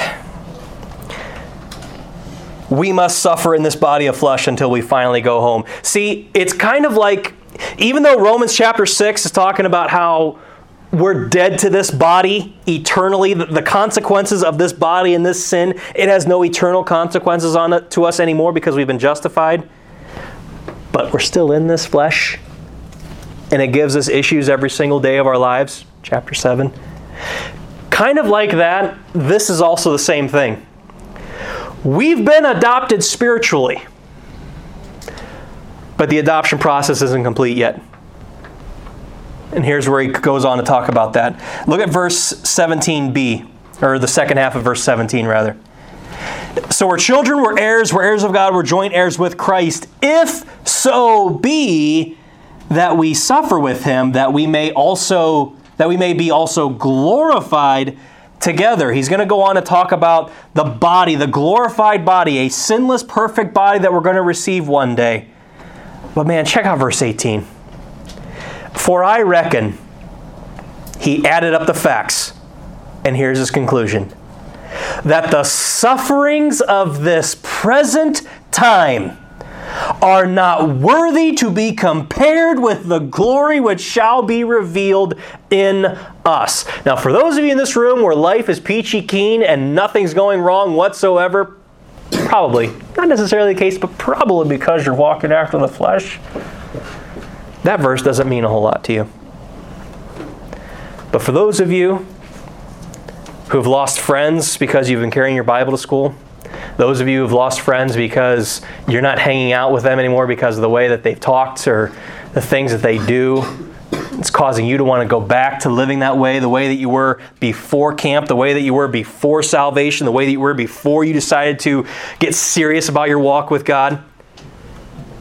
we must suffer in this body of flesh until we finally go home. See, it's kind of like, even though Romans chapter 6 is talking about how we're dead to this body eternally, the consequences of this body and this sin, it has no eternal consequences on it to us anymore because we've been justified. But we're still in this flesh, and it gives us issues every single day of our lives. Chapter 7. Kind of like that, this is also the same thing. We've been adopted spiritually, but the adoption process isn't complete yet. And here's where he goes on to talk about that. Look at verse 17b, or the second half of verse 17, rather. So we're children, we're heirs, we're heirs of God, we're joint heirs with Christ, if so be that we suffer with him, that we may also that we may be also glorified together. He's going to go on to talk about the body, the glorified body, a sinless, perfect body that we're going to receive one day. But man, check out verse 18. For I reckon, he added up the facts, and here's his conclusion that the sufferings of this present time are not worthy to be compared with the glory which shall be revealed in us. Now, for those of you in this room where life is peachy keen and nothing's going wrong whatsoever, probably, not necessarily the case, but probably because you're walking after the flesh, that verse doesn't mean a whole lot to you. But for those of you who have lost friends because you've been carrying your Bible to school, those of you who've lost friends because you're not hanging out with them anymore because of the way that they've talked or the things that they do, it's causing you to want to go back to living that way, the way that you were before camp, the way that you were before salvation, the way that you were before you decided to get serious about your walk with God.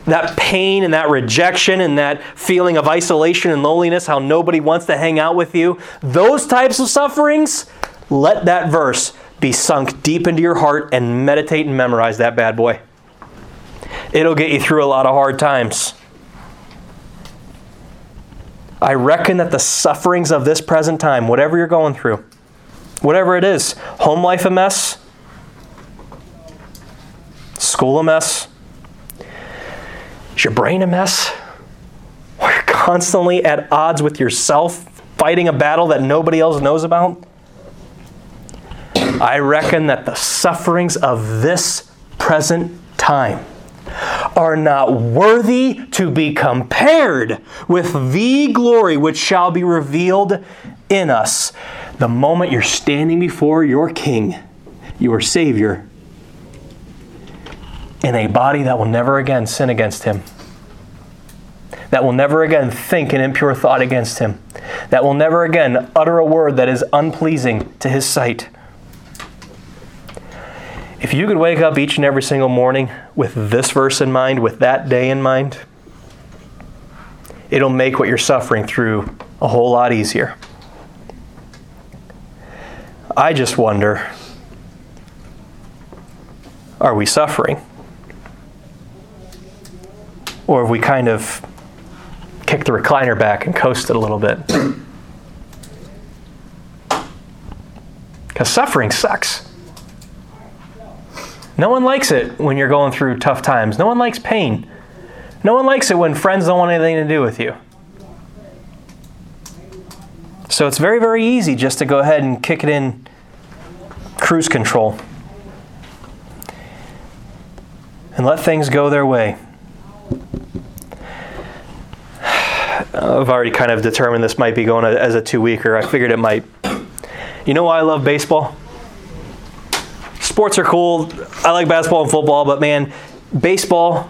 That pain and that rejection and that feeling of isolation and loneliness, how nobody wants to hang out with you, those types of sufferings, let that verse be sunk deep into your heart and meditate and memorize that bad boy. It'll get you through a lot of hard times. I reckon that the sufferings of this present time, whatever you're going through, whatever it is, home life a mess, school a mess, is your brain a mess? Are you constantly at odds with yourself, fighting a battle that nobody else knows about? I reckon that the sufferings of this present time are not worthy to be compared with the glory which shall be revealed in us the moment you're standing before your King, your Savior, in a body that will never again sin against him, that will never again think an impure thought against him, that will never again utter a word that is unpleasing to his sight. If you could wake up each and every single morning with this verse in mind, with that day in mind, it'll make what you're suffering through a whole lot easier. I just wonder are we suffering? Or have we kind of kicked the recliner back and coasted a little bit? Because suffering sucks. No one likes it when you're going through tough times. No one likes pain. No one likes it when friends don't want anything to do with you. So it's very, very easy just to go ahead and kick it in cruise control and let things go their way. I've already kind of determined this might be going as a two weeker. I figured it might. You know why I love baseball? Sports are cool. I like basketball and football, but man, baseball,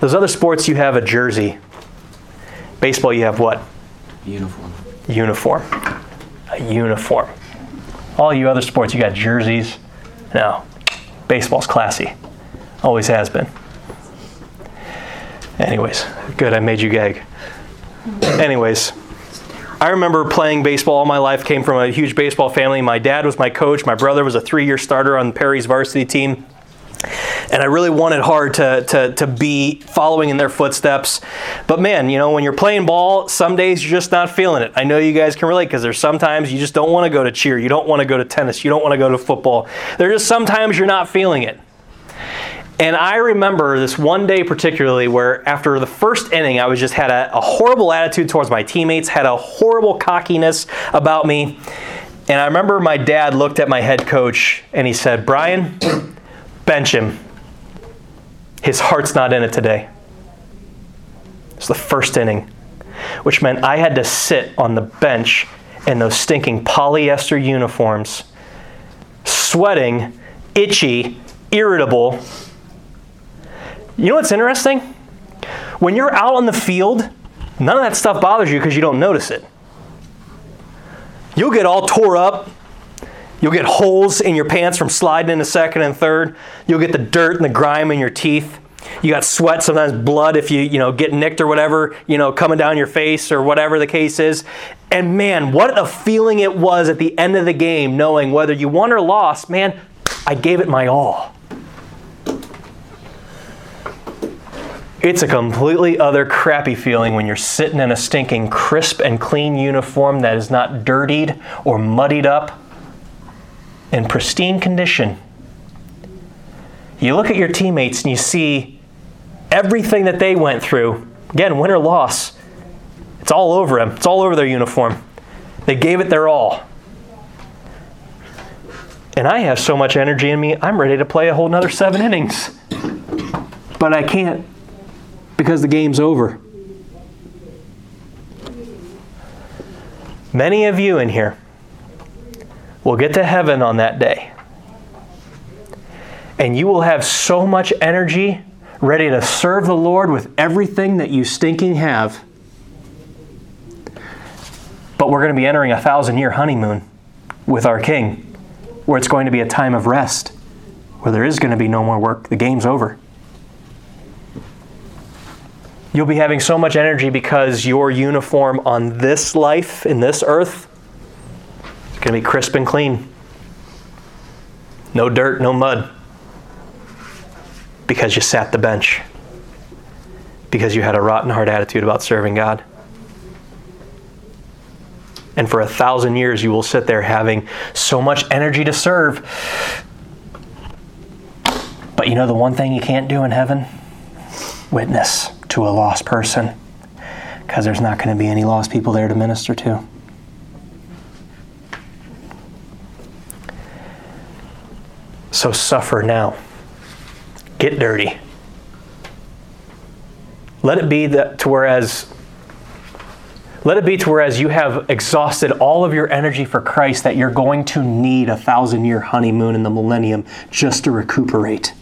those other sports, you have a jersey. Baseball, you have what? Uniform. Uniform. A uniform. All you other sports, you got jerseys. No, baseball's classy. Always has been. Anyways, good, I made you gag. Anyways, I remember playing baseball all my life, came from a huge baseball family. My dad was my coach, my brother was a three year starter on Perry's varsity team. And I really wanted hard to, to, to be following in their footsteps. But man, you know, when you're playing ball, some days you're just not feeling it. I know you guys can relate because there's sometimes you just don't want to go to cheer. You don't want to go to tennis. You don't want to go to football. There's just sometimes you're not feeling it. And I remember this one day particularly where after the first inning, I was just had a, a, horrible attitude towards my teammates, had a horrible cockiness about me. And I remember my dad looked at my head coach and he said, Brian, bench him. His heart's not in it today. It's the first inning, which meant I had to sit on the bench in those stinking polyester uniforms, sweating, itchy, irritable you know what's interesting? When you're out on the field, none of that stuff bothers you because you don't notice it. You'll get all tore up. You'll get holes in your pants from sliding into second and third. You'll get the dirt and the grime in your teeth. You got sweat, sometimes blood if you, you know, get nicked or whatever, you know, coming down your face or whatever the case is. And man, what a feeling it was at the end of the game knowing whether you won or lost, man, I gave it my all. It's a completely other crappy feeling when you're sitting in a stinking crisp and clean uniform that is not dirtied or muddied up in pristine condition. You look at your teammates and you see everything that they went through. Again, win or loss, it's all over them, it's all over their uniform. They gave it their all. And I have so much energy in me, I'm ready to play a whole nother seven innings. But I can't because the game's over. Many of you in here will get to heaven on that day. And you will have so much energy ready to serve the Lord with everything that you stinking have. But we're going to be entering a thousand year honeymoon with our King, where it's going to be a time of rest, where there is going to be no more work. The game's over. You'll be having so much energy because your uniform on this life, in this earth, is going to be crisp and clean. No dirt, no mud. Because you sat the bench. Because you had a rotten hard attitude about serving God. And for a thousand years, you will sit there having so much energy to serve. But you know the one thing you can't do in heaven? Witness to a lost person because there's not going to be any lost people there to minister to. So suffer now. Get dirty. Let it be that to whereas let it be to whereas you have exhausted all of your energy for Christ that you're going to need a thousand year honeymoon in the millennium just to recuperate.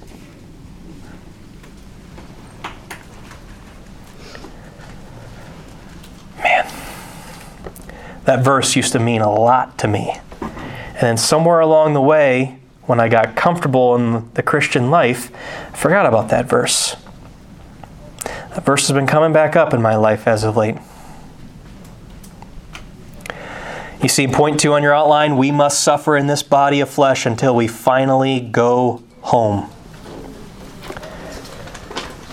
That verse used to mean a lot to me. And then somewhere along the way, when I got comfortable in the Christian life, I forgot about that verse. That verse has been coming back up in my life as of late. You see, point two on your outline we must suffer in this body of flesh until we finally go home.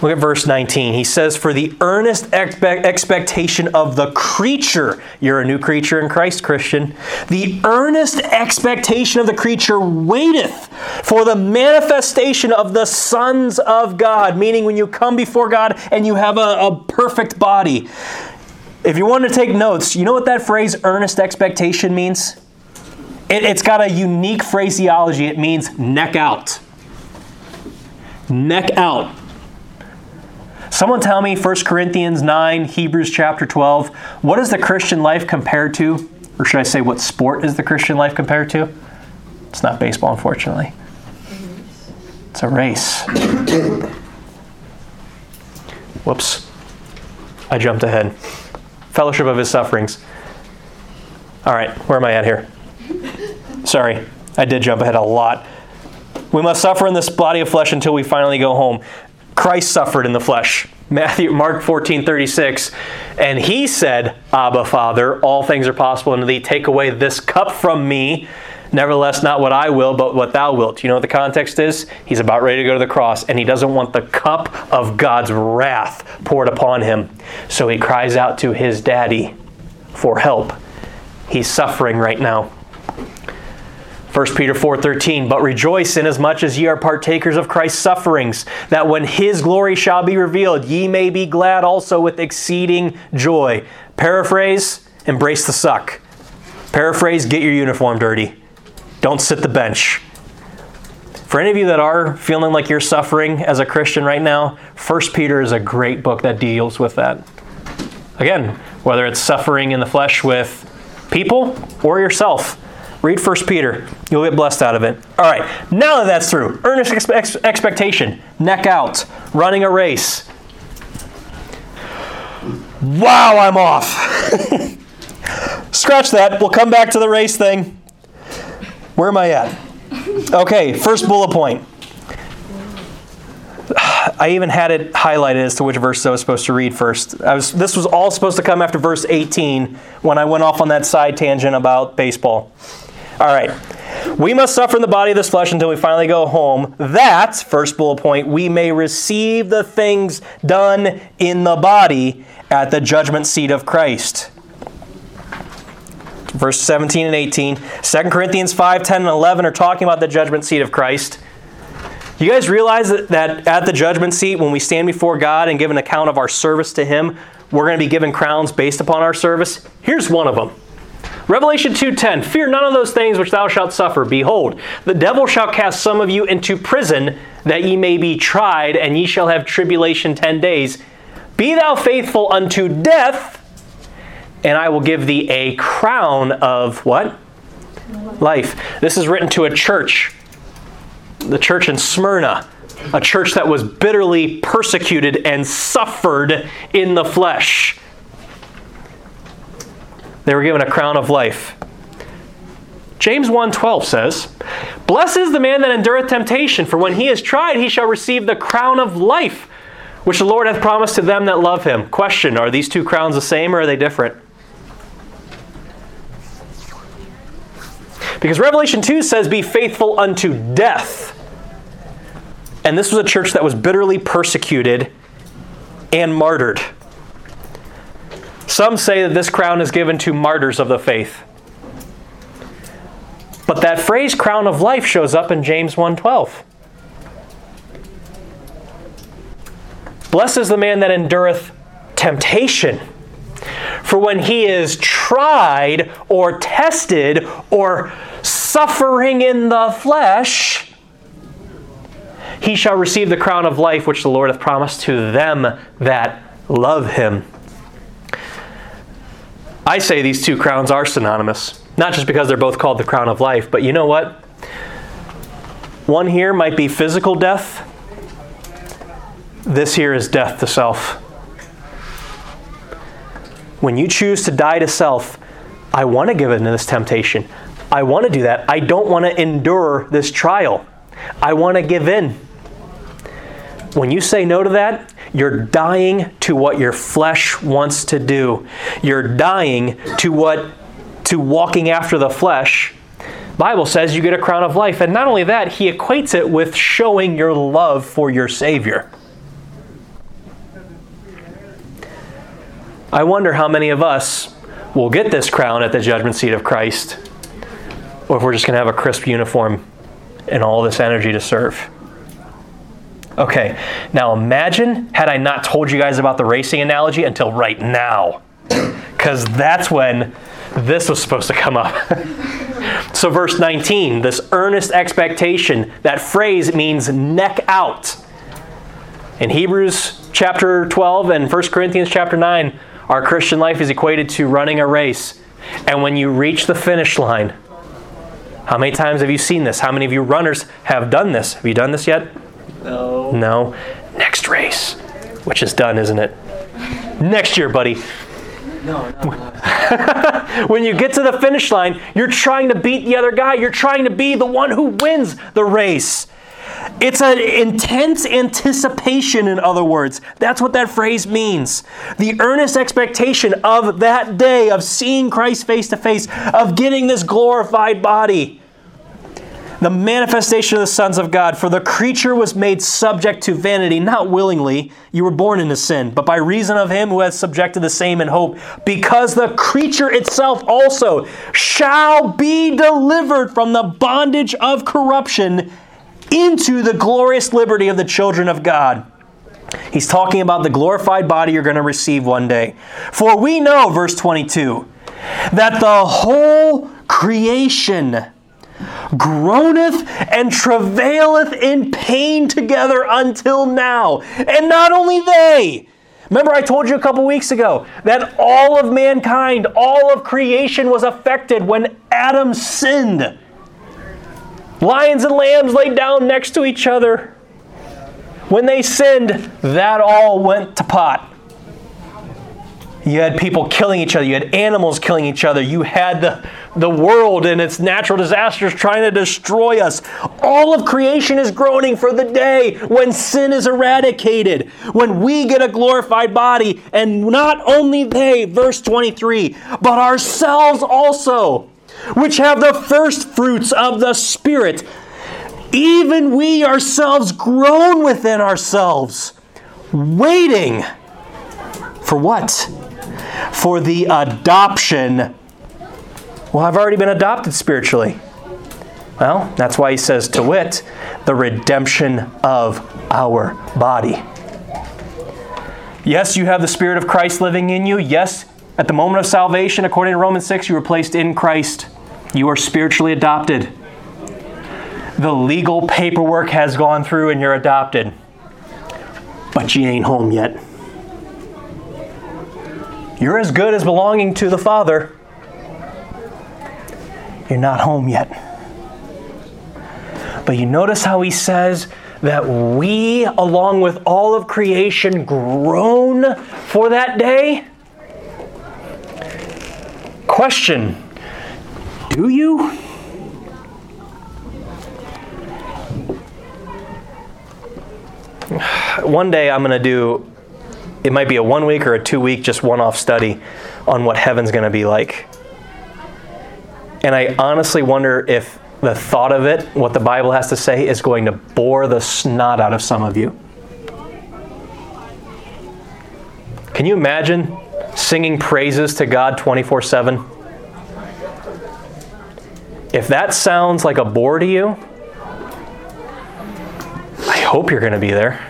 Look at verse 19. He says, For the earnest expe- expectation of the creature, you're a new creature in Christ, Christian. The earnest expectation of the creature waiteth for the manifestation of the sons of God, meaning when you come before God and you have a, a perfect body. If you want to take notes, you know what that phrase earnest expectation means? It, it's got a unique phraseology. It means neck out. Neck out. Someone tell me 1 Corinthians 9, Hebrews chapter 12. What is the Christian life compared to? Or should I say, what sport is the Christian life compared to? It's not baseball, unfortunately. It's a race. Whoops. I jumped ahead. Fellowship of his sufferings. All right, where am I at here? Sorry, I did jump ahead a lot. We must suffer in this body of flesh until we finally go home. Christ suffered in the flesh. Matthew Mark 14, 36. And he said, Abba, Father, all things are possible unto thee. Take away this cup from me. Nevertheless, not what I will, but what thou wilt. You know what the context is? He's about ready to go to the cross, and he doesn't want the cup of God's wrath poured upon him. So he cries out to his daddy for help. He's suffering right now. 1 Peter 4:13 But rejoice inasmuch as ye are partakers of Christ's sufferings that when his glory shall be revealed ye may be glad also with exceeding joy. Paraphrase, embrace the suck. Paraphrase, get your uniform dirty. Don't sit the bench. For any of you that are feeling like you're suffering as a Christian right now, 1 Peter is a great book that deals with that. Again, whether it's suffering in the flesh with people or yourself, read 1 Peter. You'll get blessed out of it. All right, now that that's through, earnest ex- ex- expectation, neck out, running a race. Wow, I'm off. Scratch that. We'll come back to the race thing. Where am I at? Okay, first bullet point. I even had it highlighted as to which verse I was supposed to read first. I was, this was all supposed to come after verse 18 when I went off on that side tangent about baseball. All right. We must suffer in the body of this flesh until we finally go home, that, first bullet point, we may receive the things done in the body at the judgment seat of Christ verse 17 and 18. 2 Corinthians 5, 10, and 11 are talking about the judgment seat of Christ. You guys realize that, that at the judgment seat, when we stand before God and give an account of our service to Him, we're going to be given crowns based upon our service? Here's one of them. Revelation 2:10 Fear none of those things which thou shalt suffer behold the devil shall cast some of you into prison that ye may be tried and ye shall have tribulation 10 days be thou faithful unto death and I will give thee a crown of what? Life. This is written to a church, the church in Smyrna, a church that was bitterly persecuted and suffered in the flesh. They were given a crown of life. James 1:12 says, "Blessed is the man that endureth temptation, for when he is tried, he shall receive the crown of life, which the Lord hath promised to them that love him." Question, are these two crowns the same or are they different? Because Revelation 2 says, Be faithful unto death. And this was a church that was bitterly persecuted and martyred. Some say that this crown is given to martyrs of the faith. But that phrase crown of life shows up in James 1:12. Blessed is the man that endureth temptation. For when he is tried or tested or suffering in the flesh, he shall receive the crown of life which the Lord hath promised to them that love him. I say these two crowns are synonymous, not just because they're both called the crown of life, but you know what? One here might be physical death, this here is death to self. When you choose to die to self, I want to give in to this temptation. I want to do that. I don't want to endure this trial. I want to give in. When you say no to that, you're dying to what your flesh wants to do. You're dying to what to walking after the flesh. Bible says you get a crown of life, and not only that, he equates it with showing your love for your savior. I wonder how many of us will get this crown at the judgment seat of Christ, or if we're just going to have a crisp uniform and all this energy to serve. Okay, now imagine had I not told you guys about the racing analogy until right now, because that's when this was supposed to come up. so, verse 19, this earnest expectation, that phrase means neck out. In Hebrews chapter 12 and 1 Corinthians chapter 9, our Christian life is equated to running a race. And when you reach the finish line, how many times have you seen this? How many of you runners have done this? Have you done this yet? No. No. Next race, which is done, isn't it? Next year, buddy. No, no, no. When you get to the finish line, you're trying to beat the other guy. You're trying to be the one who wins the race. It's an intense anticipation, in other words. That's what that phrase means. The earnest expectation of that day, of seeing Christ face to face, of getting this glorified body. The manifestation of the sons of God. For the creature was made subject to vanity, not willingly. You were born into sin, but by reason of him who has subjected the same in hope, because the creature itself also shall be delivered from the bondage of corruption into the glorious liberty of the children of God. He's talking about the glorified body you're going to receive one day. For we know, verse 22, that the whole creation groaneth and travaileth in pain together until now. And not only they, Remember, I told you a couple weeks ago that all of mankind, all of creation was affected when Adam sinned. Lions and lambs laid down next to each other. When they sinned, that all went to pot. You had people killing each other. You had animals killing each other. You had the, the world and its natural disasters trying to destroy us. All of creation is groaning for the day when sin is eradicated, when we get a glorified body. And not only they, verse 23, but ourselves also, which have the first fruits of the Spirit. Even we ourselves groan within ourselves, waiting for what? For the adoption. Well, I've already been adopted spiritually. Well, that's why he says, to wit, the redemption of our body. Yes, you have the Spirit of Christ living in you. Yes, at the moment of salvation, according to Romans 6, you were placed in Christ. You are spiritually adopted. The legal paperwork has gone through and you're adopted. But you ain't home yet. You're as good as belonging to the Father. You're not home yet. But you notice how he says that we, along with all of creation, groan for that day? Question Do you? One day I'm going to do it might be a one week or a two week, just one off study on what heaven's going to be like. And I honestly wonder if the thought of it, what the Bible has to say, is going to bore the snot out of some of you. Can you imagine singing praises to God 24 7? If that sounds like a bore to you, I hope you're going to be there.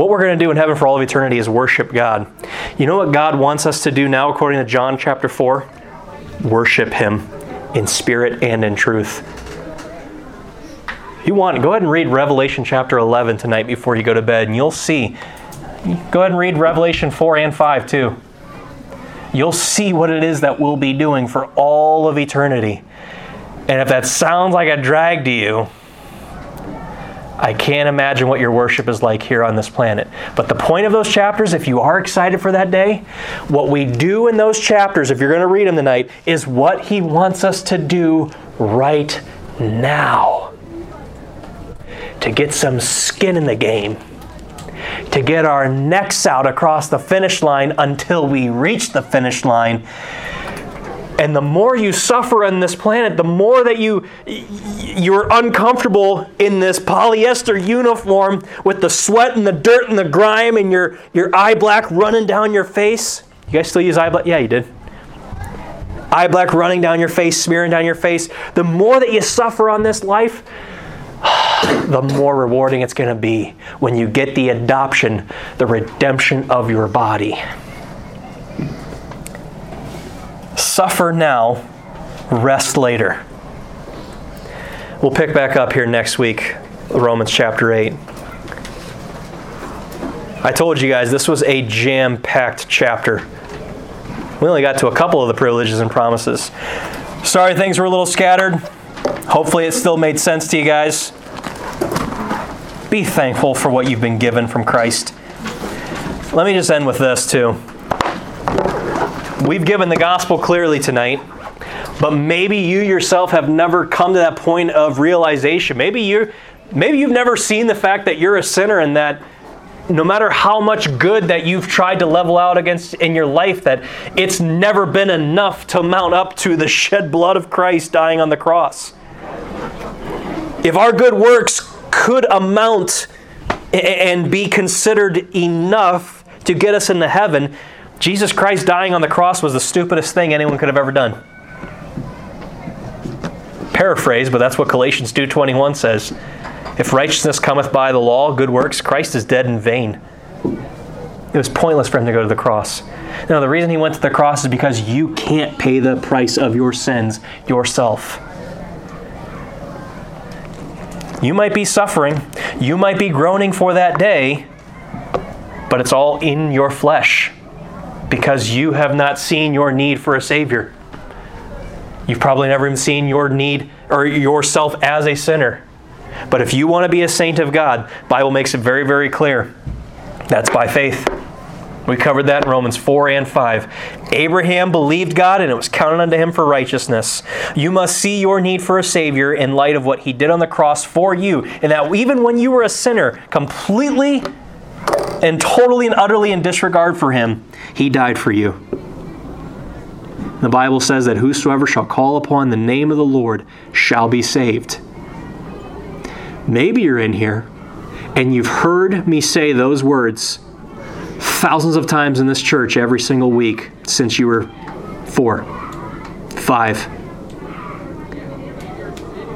What we're going to do in heaven for all of eternity is worship God. You know what God wants us to do now, according to John chapter 4? Worship Him in spirit and in truth. You want, go ahead and read Revelation chapter 11 tonight before you go to bed, and you'll see. Go ahead and read Revelation 4 and 5 too. You'll see what it is that we'll be doing for all of eternity. And if that sounds like a drag to you, I can't imagine what your worship is like here on this planet. But the point of those chapters, if you are excited for that day, what we do in those chapters, if you're going to read them tonight, is what He wants us to do right now. To get some skin in the game. To get our necks out across the finish line until we reach the finish line. And the more you suffer on this planet, the more that you you're uncomfortable in this polyester uniform with the sweat and the dirt and the grime and your, your eye black running down your face. You guys still use eye black? Yeah, you did. Eye black running down your face, smearing down your face. The more that you suffer on this life, the more rewarding it's going to be when you get the adoption, the redemption of your body. Suffer now, rest later. We'll pick back up here next week, Romans chapter 8. I told you guys this was a jam packed chapter. We only got to a couple of the privileges and promises. Sorry things were a little scattered. Hopefully, it still made sense to you guys. Be thankful for what you've been given from Christ. Let me just end with this, too. We've given the gospel clearly tonight, but maybe you yourself have never come to that point of realization. Maybe you maybe you've never seen the fact that you're a sinner and that no matter how much good that you've tried to level out against in your life that it's never been enough to mount up to the shed blood of Christ dying on the cross. If our good works could amount and be considered enough to get us into heaven, Jesus Christ dying on the cross was the stupidest thing anyone could have ever done. Paraphrase, but that's what Galatians 2:21 says. If righteousness cometh by the law, good works, Christ is dead in vain. It was pointless for him to go to the cross. Now, the reason he went to the cross is because you can't pay the price of your sins yourself. You might be suffering, you might be groaning for that day, but it's all in your flesh because you have not seen your need for a Savior. You've probably never even seen your need or yourself as a sinner. But if you want to be a saint of God, Bible makes it very, very clear. That's by faith. We covered that in Romans 4 and 5. Abraham believed God and it was counted unto him for righteousness. You must see your need for a Savior in light of what he did on the cross for you. And that even when you were a sinner, completely and totally and utterly in disregard for him, he died for you. The Bible says that whosoever shall call upon the name of the Lord shall be saved. Maybe you're in here and you've heard me say those words thousands of times in this church every single week since you were four, five.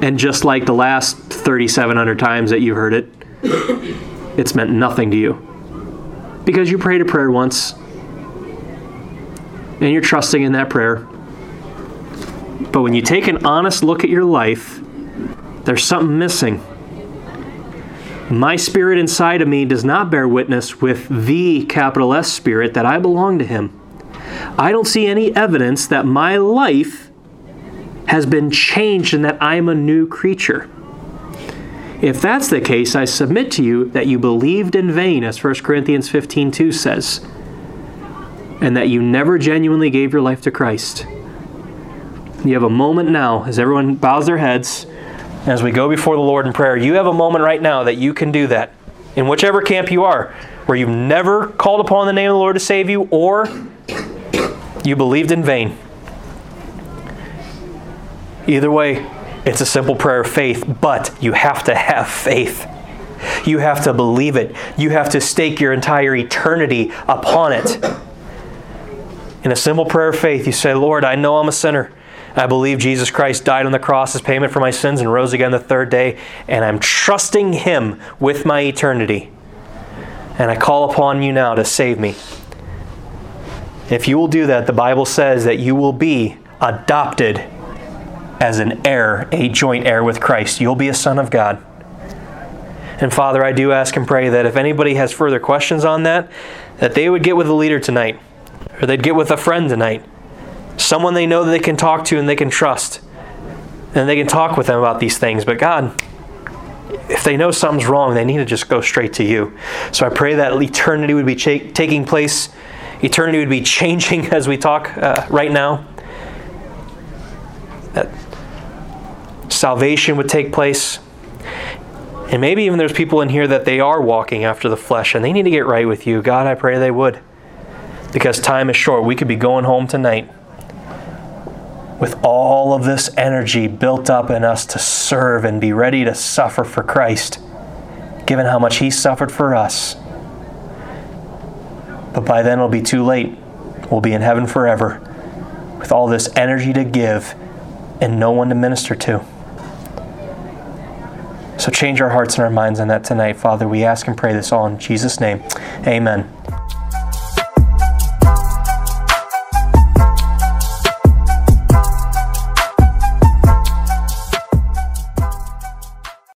And just like the last 3,700 times that you heard it, it's meant nothing to you. Because you prayed a prayer once and you're trusting in that prayer. But when you take an honest look at your life, there's something missing. My spirit inside of me does not bear witness with the capital S spirit that I belong to Him. I don't see any evidence that my life has been changed and that I'm a new creature. If that's the case, I submit to you that you believed in vain, as 1 Corinthians 15:2 says, and that you never genuinely gave your life to Christ. You have a moment now, as everyone bows their heads, as we go before the Lord in prayer, you have a moment right now that you can do that. In whichever camp you are, where you've never called upon the name of the Lord to save you, or you believed in vain. Either way, it's a simple prayer of faith, but you have to have faith. You have to believe it. You have to stake your entire eternity upon it. In a simple prayer of faith, you say, Lord, I know I'm a sinner. I believe Jesus Christ died on the cross as payment for my sins and rose again the third day, and I'm trusting Him with my eternity. And I call upon you now to save me. If you will do that, the Bible says that you will be adopted as an heir, a joint heir with Christ. You'll be a son of God. And Father, I do ask and pray that if anybody has further questions on that, that they would get with a leader tonight, or they'd get with a friend tonight someone they know that they can talk to and they can trust. And they can talk with them about these things. But God, if they know something's wrong, they need to just go straight to you. So I pray that eternity would be taking place, eternity would be changing as we talk uh, right now. That salvation would take place. And maybe even there's people in here that they are walking after the flesh and they need to get right with you. God, I pray they would. Because time is short. We could be going home tonight. with all of this energy built up in us to serve and be ready to suffer for Christ, given how much He suffered for us. But by then it'll be too late. We'll be in heaven forever with all this energy to give and no one to minister to. So change our hearts and our minds on that tonight, Father. We ask and pray this all in Jesus' name. Amen.